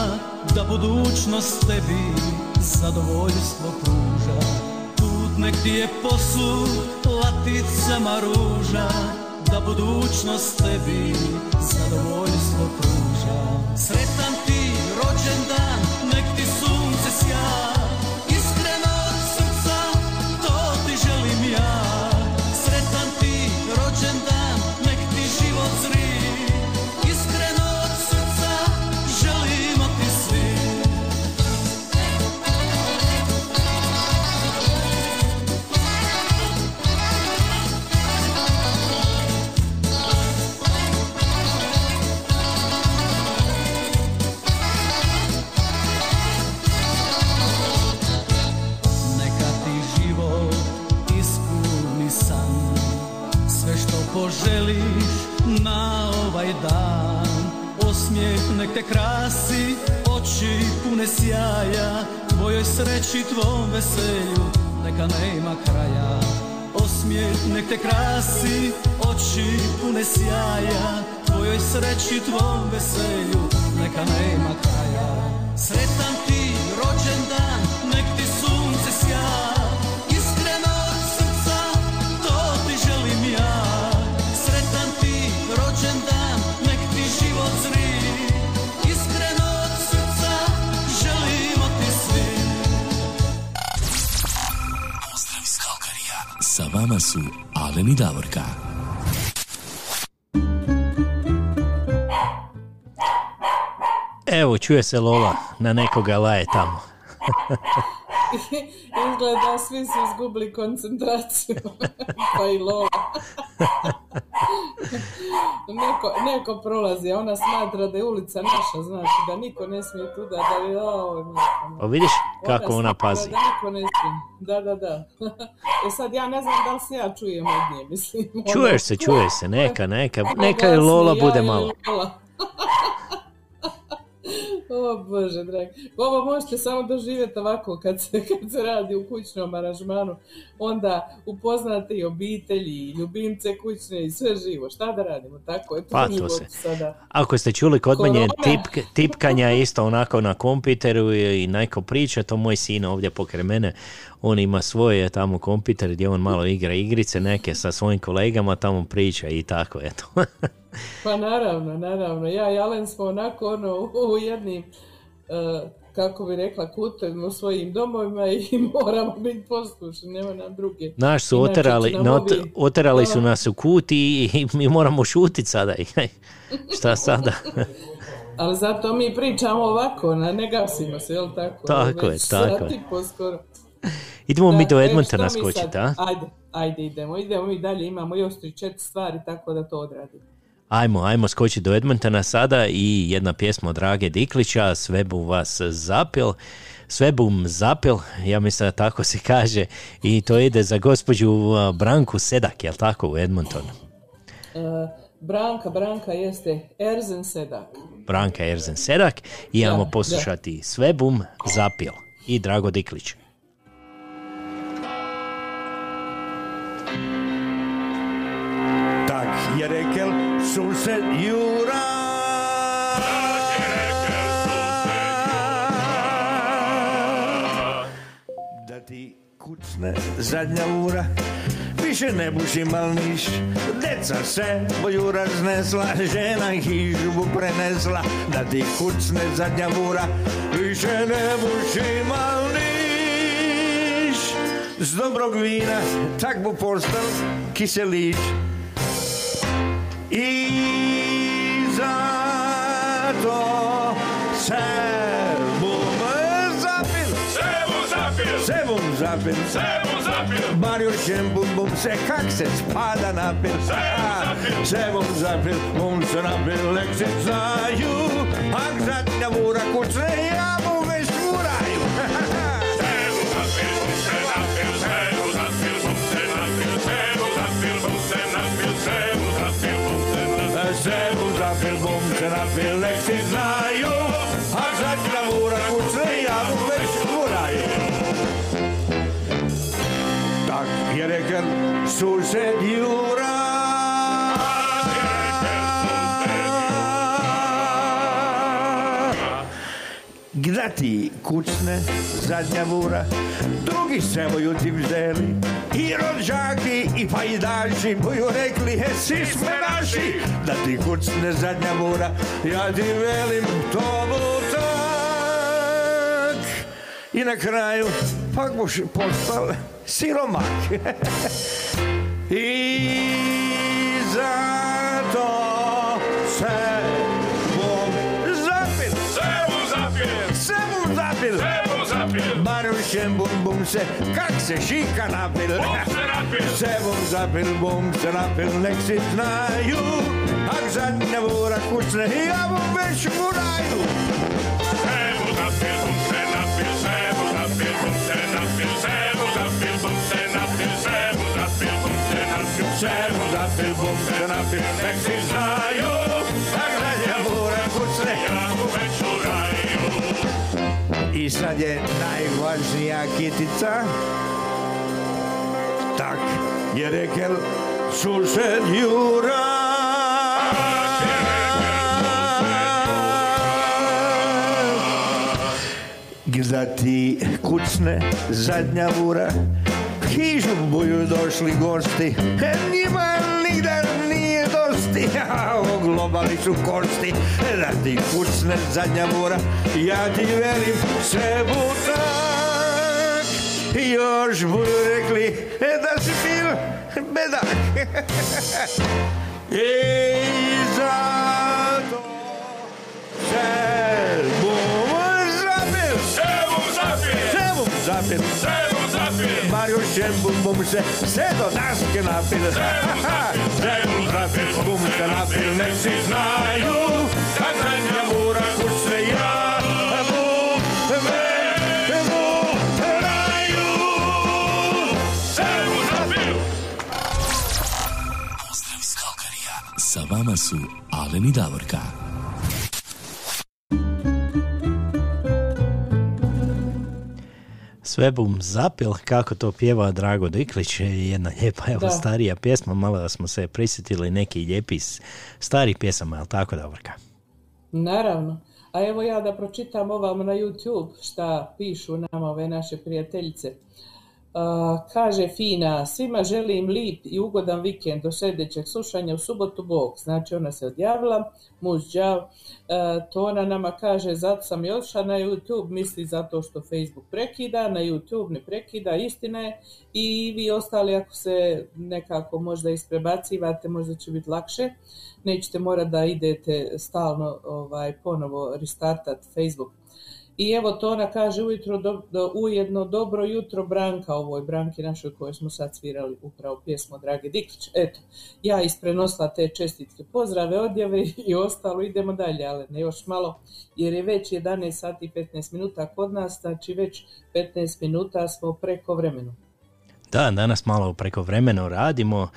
da budućnost tebi zadovoljstvo pruža. Put nek ti je posud laticama ruža da budućnost tebi zadovoljstvo pruža. Sretan ti veselju, neka nema kraja. Osmijeh nek te krasi, oči pune sjaja. Tvojoj sreći, tvom veselju, neka nema kraja vama su Aleni Davorka. Evo, čuje se Lola na nekoga laje tamo. Izgleda svi su izgubili koncentraciju. pa i Lola. neko, neko prolazi, a ona smatra da je ulica naša, znači da niko ne smije tuda, da je ovo... O, vidiš kako ona smatra pazi. Da niko ne smije. Da, da, da. e sad ja ne znam da li se ja čujem od nje, mislim. ono- Čuješ se, čuješ se, neka, neka, neka je Lola bude malo. O Bože, dragi. Ovo možete samo doživjeti ovako kad se, kad se radi u kućnom aranžmanu. Onda upoznate i obitelji, i ljubimce kućne i sve živo. Šta da radimo? Tako je to Pa, to se. sada. Ako ste čuli kod mene Korona. tipk, tipkanja isto onako na kompiteru i, i neko priča, to moj sin ovdje pokraj mene, on ima svoje tamo kompiter gdje on malo igra igrice neke sa svojim kolegama, tamo priča i tako, eto. Pa naravno, naravno. Ja i Alen smo onako ono, u- jednim, e, kako bi rekla, kutovima u svojim domovima i moramo biti poslušni, nema nam druge. Naš su Inače oterali, not- ovi- oterali su nas u kut i, i mi moramo šutit sada. Šta sada? Ali zato mi pričamo ovako, ne, gasimo se, jel tako? Tako je, tako je. Idemo mi do e, Edmontona skočiti, a? Ajde, ajde idemo, idemo mi dalje, imamo još tri četiri stvari, tako da to odradimo. Ajmo, ajmo skočiti do Edmontona sada i jedna pjesma od Drage Diklića, Sve bu vas zapil. Sve bum zapil, ja mislim da tako se kaže, i to ide za gospođu a, Branku Sedak, jel tako, u Edmontonu? E, Branka, Branka jeste Erzen Sedak. Branka Erzen Sedak i ajmo da. poslušati Sve bum zapil i Drago Diklić. Tak je rekel sused Jura. Da ti kucne zadnja ura, više ne buš imal niš. Deca se boju raznesla, žena hižu prenesla. Da ti kucne zadnja ura, više ne buš imal niš. Z dobrog vina tak bu postal kiselić. I zato se bum zapil. Se bum zapil. Se bum zapil. Se bum zapil Marjušem bum bum se kak se spada napil Se bum zapil. Se bum zapil Bum se napil Lek se znaju Ak zadnja vura kucne Ja mu napil Lek se znaju Ak zadnja vura kucne Ja mu već vuraju Tak je rekel sused Jura. Gda ti kucne zadnja vura, drugi se boju ti vzeli, i rođaki i pajdaši boju rekli, he si smo naši, da ti kucne zadnja vura, ja ti velim to bu tak. I na kraju, pak boš postal siromak. I zato se bom zapil. Se bom zapil. Se bom zapil. Se bom zapil. Marušem bum bum se, kak se šika napil. Bum se napil. Se bom zapil, bum se napil, nek si znaju. Ak zadnja vora kucne, ja bom već u raju. Se bom se napil, se bom se napil, se bom zapil, bum se napil, se bom zapil, bum se napil, se bom zapil, bum se napil, nek si znaju. I sad je najvažnija kitica. Tak je rekel sused Jura. Gda ti kucne zadnja vura, hižu buju došli gosti, e, njima nigda nije dosti, a oglobali su kosti, da ti kucne zadnja vura, ja ti velim se butak, još budu rekli e, da si bil bedak. I zato se zapil. Sebu zapil. Mariušem bum bum se, se do daske napil. Sebu zapil, bum se napil, nek si znaju, kad zadnja mura ja. Iz Kalkarija. Sa vama su Alen i Davorka. Sve bum zapil, kako to pjeva Drago Diklić, je jedna lijepa, evo, Da. starija pjesma, malo da smo se prisjetili neki lijepi s- starih pjesama, jel tako, Davorka? Naravno. A evo ja da pročitam ovamo na YouTube šta pišu nama ove naše prijateljice. Kaže Fina, svima želim lip i ugodan vikend do sljedećeg slušanja u subotu Bog. Znači ona se odjavila, muž đav. E, Tona nama kaže, zato sam i otišla na YouTube, misli zato što Facebook prekida, na YouTube ne prekida, istina je. I vi ostali ako se nekako možda isprebacivate, možda će biti lakše. Nećete morati da idete stalno ovaj, ponovo restartat Facebook. I evo Tona kaže ujutro do, do- ujedno dobro jutro Branka, ovoj Branki našoj kojoj smo sad svirali upravo pjesmu Drage Dikić. Eto, ja isprenosila te čestitke, pozdrave, odjave i ostalo, idemo dalje, ali ne još malo, jer je već 11 sati i 15 minuta kod nas, znači već 15 minuta smo preko vremenu. Da, danas malo preko vremeno radimo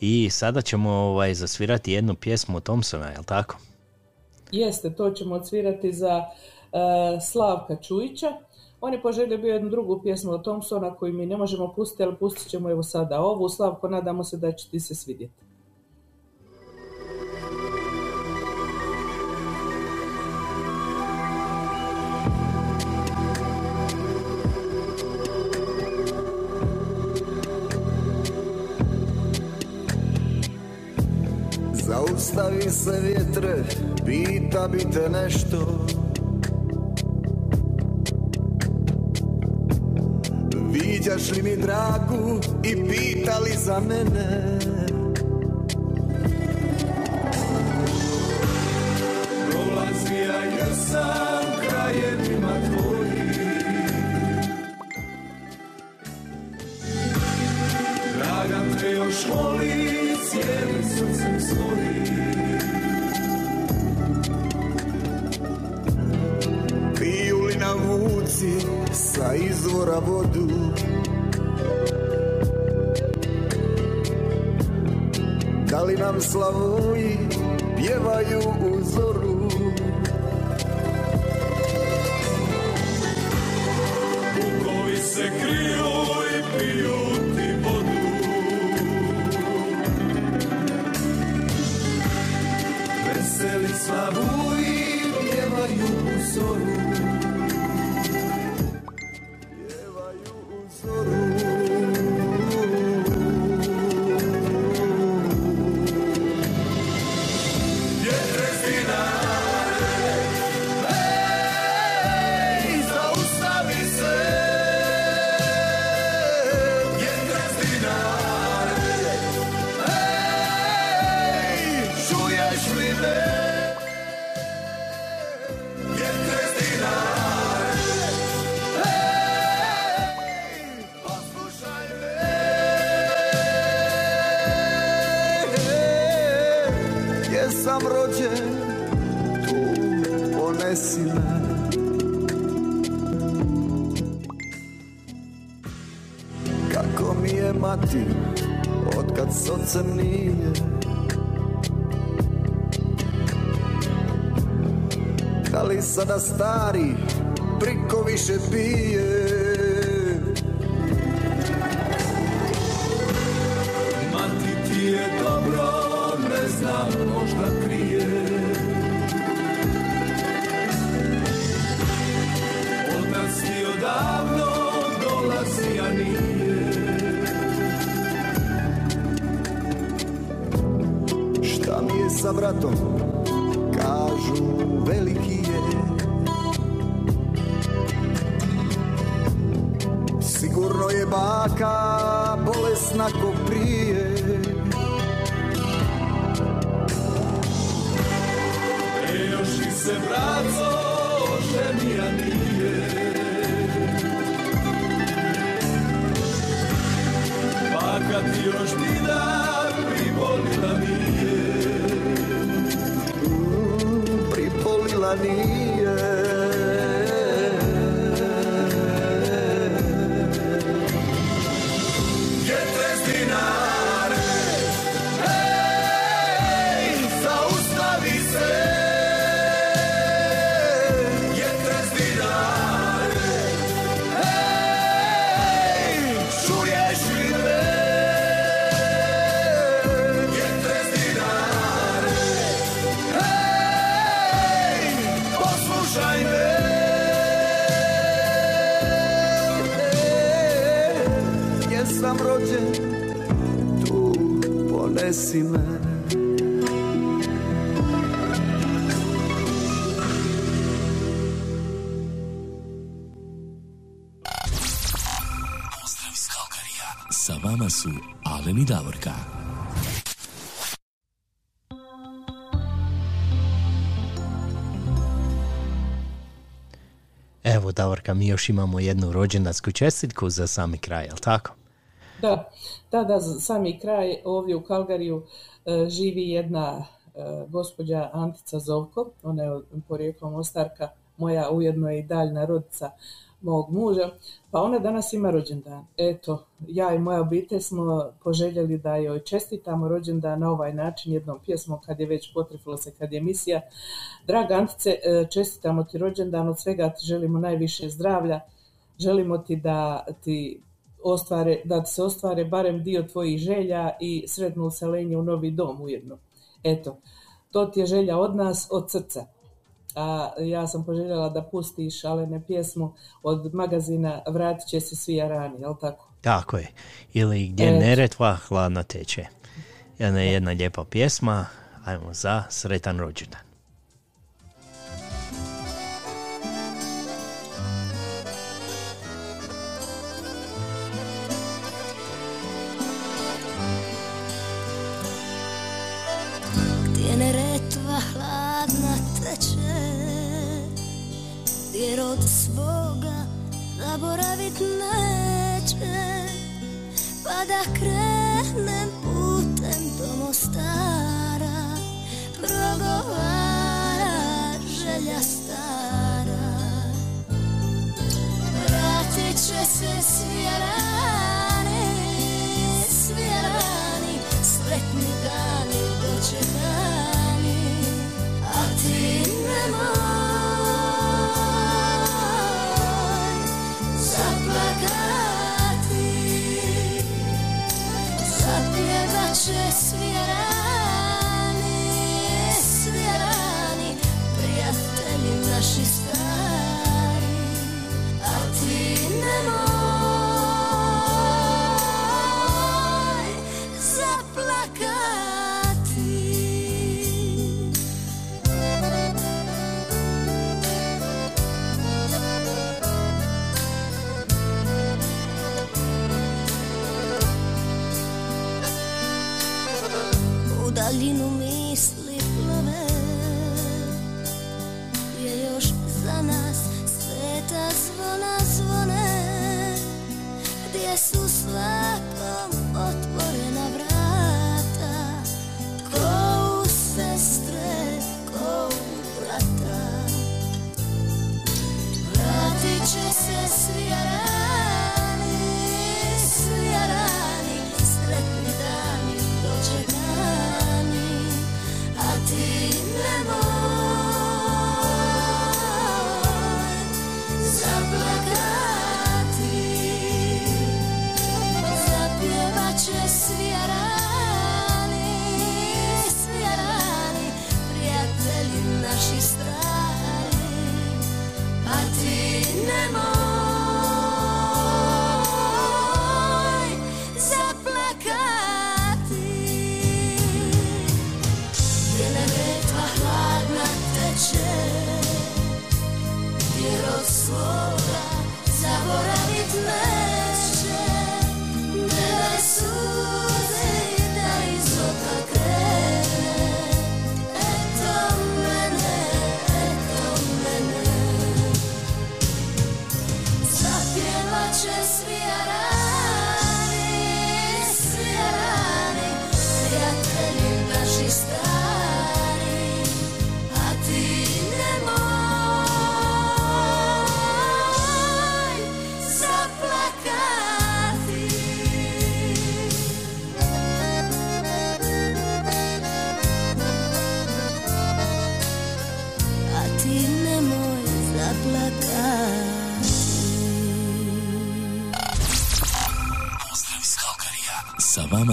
i sada ćemo ovaj, zasvirati jednu pjesmu Thompsona, jel tako? Jeste, to ćemo odsvirati za Slavka Čujića. On je poželio bio jednu drugu pjesmu od Thompsona koju mi ne možemo pustiti, ali pustit ćemo evo sada ovu. Slavko, nadamo se da će ti se svidjeti. Zaustavi se vjetre, pita bi te nešto li mi dragu i pita li za mene još imamo jednu rođendansku čestitku za sami kraj, jel tako? Da, da, da, sami kraj ovdje u Kalgariju e, živi jedna e, gospođa Antica Zovko, ona je porijeklom Ostarka, moja ujedno je i daljna rodica mog muža, pa ona danas ima rođendan. Eto, ja i moja obitelj smo poželjeli da joj čestitamo rođendan na ovaj način jednom pjesmom kad je već potrefilo se kad je emisija. Draga Antice, e, čestitamo ti rođendan, od svega ti želimo najviše zdravlja, želimo ti da ti ostvare, da ti se ostvare barem dio tvojih želja i sretno uselenje u novi dom ujedno. Eto, to ti je želja od nas, od srca. A ja sam poželjela da pustiš Alene pjesmu od magazina Vratit će se svi jarani, jel tako? Tako je. Ili gdje Eto. neretva hladna teče. Jedna, jedna lijepa pjesma, ajmo za sretan rođendan. Gdje rod svoga zaboravit neće Pa da krenem putem do Mostara Progovara želja stara. Vratit će se svi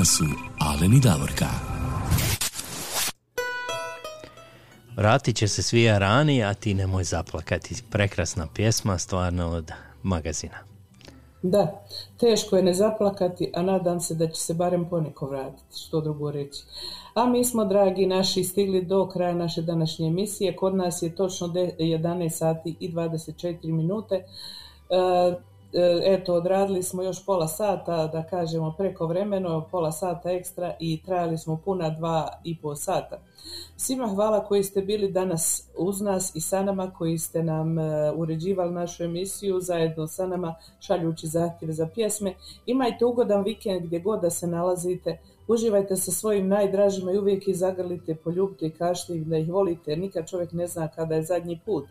Su Alen i Davorka. Vratit će se svi rani, a ti nemoj zaplakati. Prekrasna pjesma, stvarno od magazina. Da, teško je ne zaplakati, a nadam se da će se barem poneko vratiti, što drugo reći. A mi smo, dragi naši, stigli do kraja naše današnje emisije. Kod nas je točno de- 11 sati i 24 minute. E, eto, odradili smo još pola sata, da kažemo preko vremeno, pola sata ekstra i trajali smo puna dva i pol sata. Svima hvala koji ste bili danas uz nas i sa nama, koji ste nam e, uređivali našu emisiju zajedno sa nama, šaljući zahtjeve za pjesme. Imajte ugodan vikend gdje god da se nalazite. Uživajte sa svojim najdražima i uvijek ih zagrlite, poljubite i da ih volite, nikad čovjek ne zna kada je zadnji put.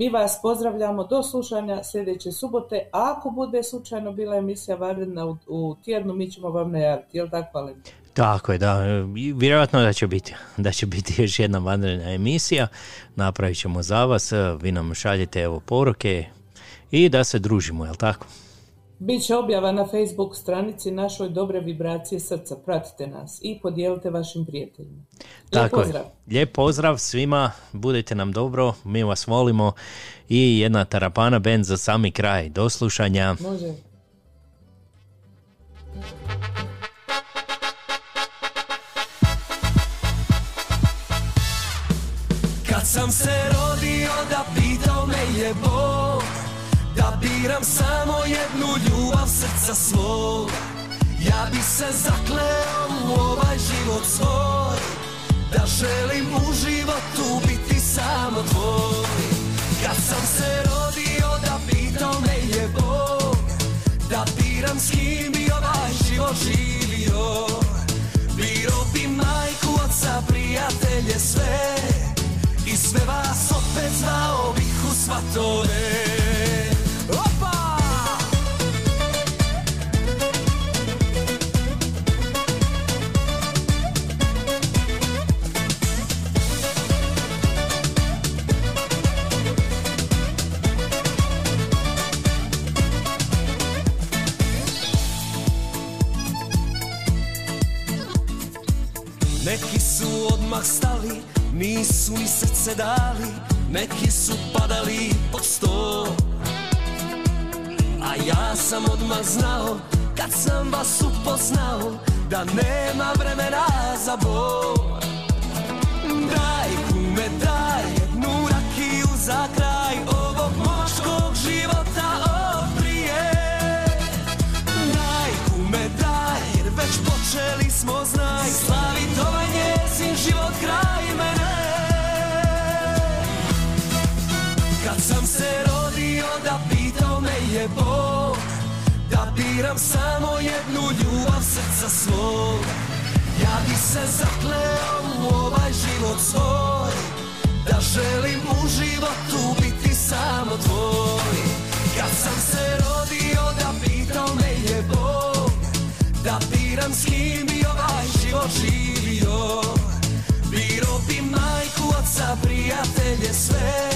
Mi vas pozdravljamo do slušanja sljedeće subote, ako bude slučajno bila emisija vanredna u, u tjednu, mi ćemo vam najaviti, jel tako, Alen? Tako je, da. Vjerojatno da će biti, da će biti još jedna vanredna emisija. Napravit ćemo za vas, vi nam šaljete evo poruke i da se družimo, jel tako? Biće objava na Facebook stranici našoj Dobre vibracije srca. Pratite nas i podijelite vašim prijateljima. Lijep Tako pozdrav. je. Lijep pozdrav svima, budite nam dobro, mi vas volimo i jedna tarapana band za sami kraj. Do slušanja. Može. Kad sam se biram samo jednu ljubav srca svog. Ja bi se zakleo u ovaj život svoj. Da želim u životu biti samo tvoj. Kad sam se rodio da pitao me je Bog Da biram s kim bi ovaj život živio. Biro bi majku, oca, prijatelje sve. I sve vas opet zvao bih u svatove su odmah stali, nisu ni srce dali Neki su padali pod sto. A ja sam odmah znao, kad sam vas upoznao Da nema vremena za bol. Daj kume, daj jednu rakiju za kraj Ovog moškog života oprije. Daj kume, daj, jer već počeli smo znaj Slavit ovaj život kraj mene. Kad sam se rodio da pitao me je Bog Da biram samo jednu ljubav srca svog. Ja bi se zakleo u ovaj život svoj Da želim u životu biti samo tvoj. Kad sam se rodio da pitao me je Bog Da biram s kim bi ovaj život živio prijatelje sve.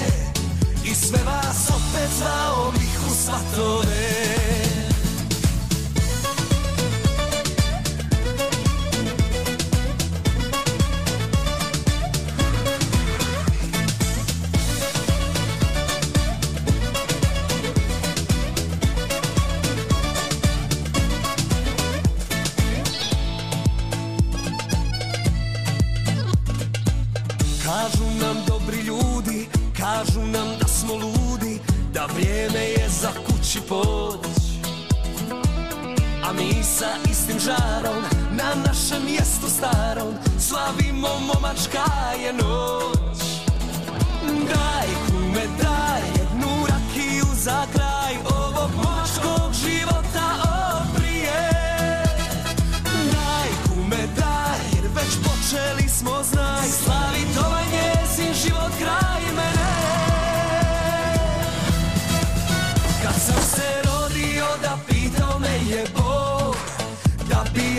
I sve vas opet zvao bih u svatove vrijeme je za kući poć. A mi sa istim žarom na našem mjestu starom Slavimo momačka je noć. Daj kume, daj jednu rakiju za kraj Ovog momačkog života oprije. Daj kume, daj, jer već počeli smo znaj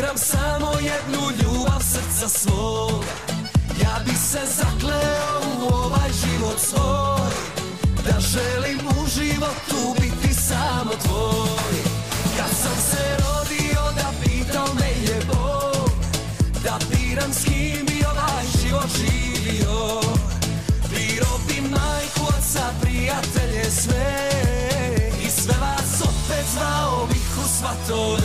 biram samo jednu ljubav srca svog. Ja bi se zakleo u ovaj život svoj. Da želim u životu biti samo tvoj. Kad sam se rodio da pitao me je Bog. Da biram s kim bi ovaj život živio. Biro bi majku, oca, prijatelje sve. I sve vas opet zvao bi sva to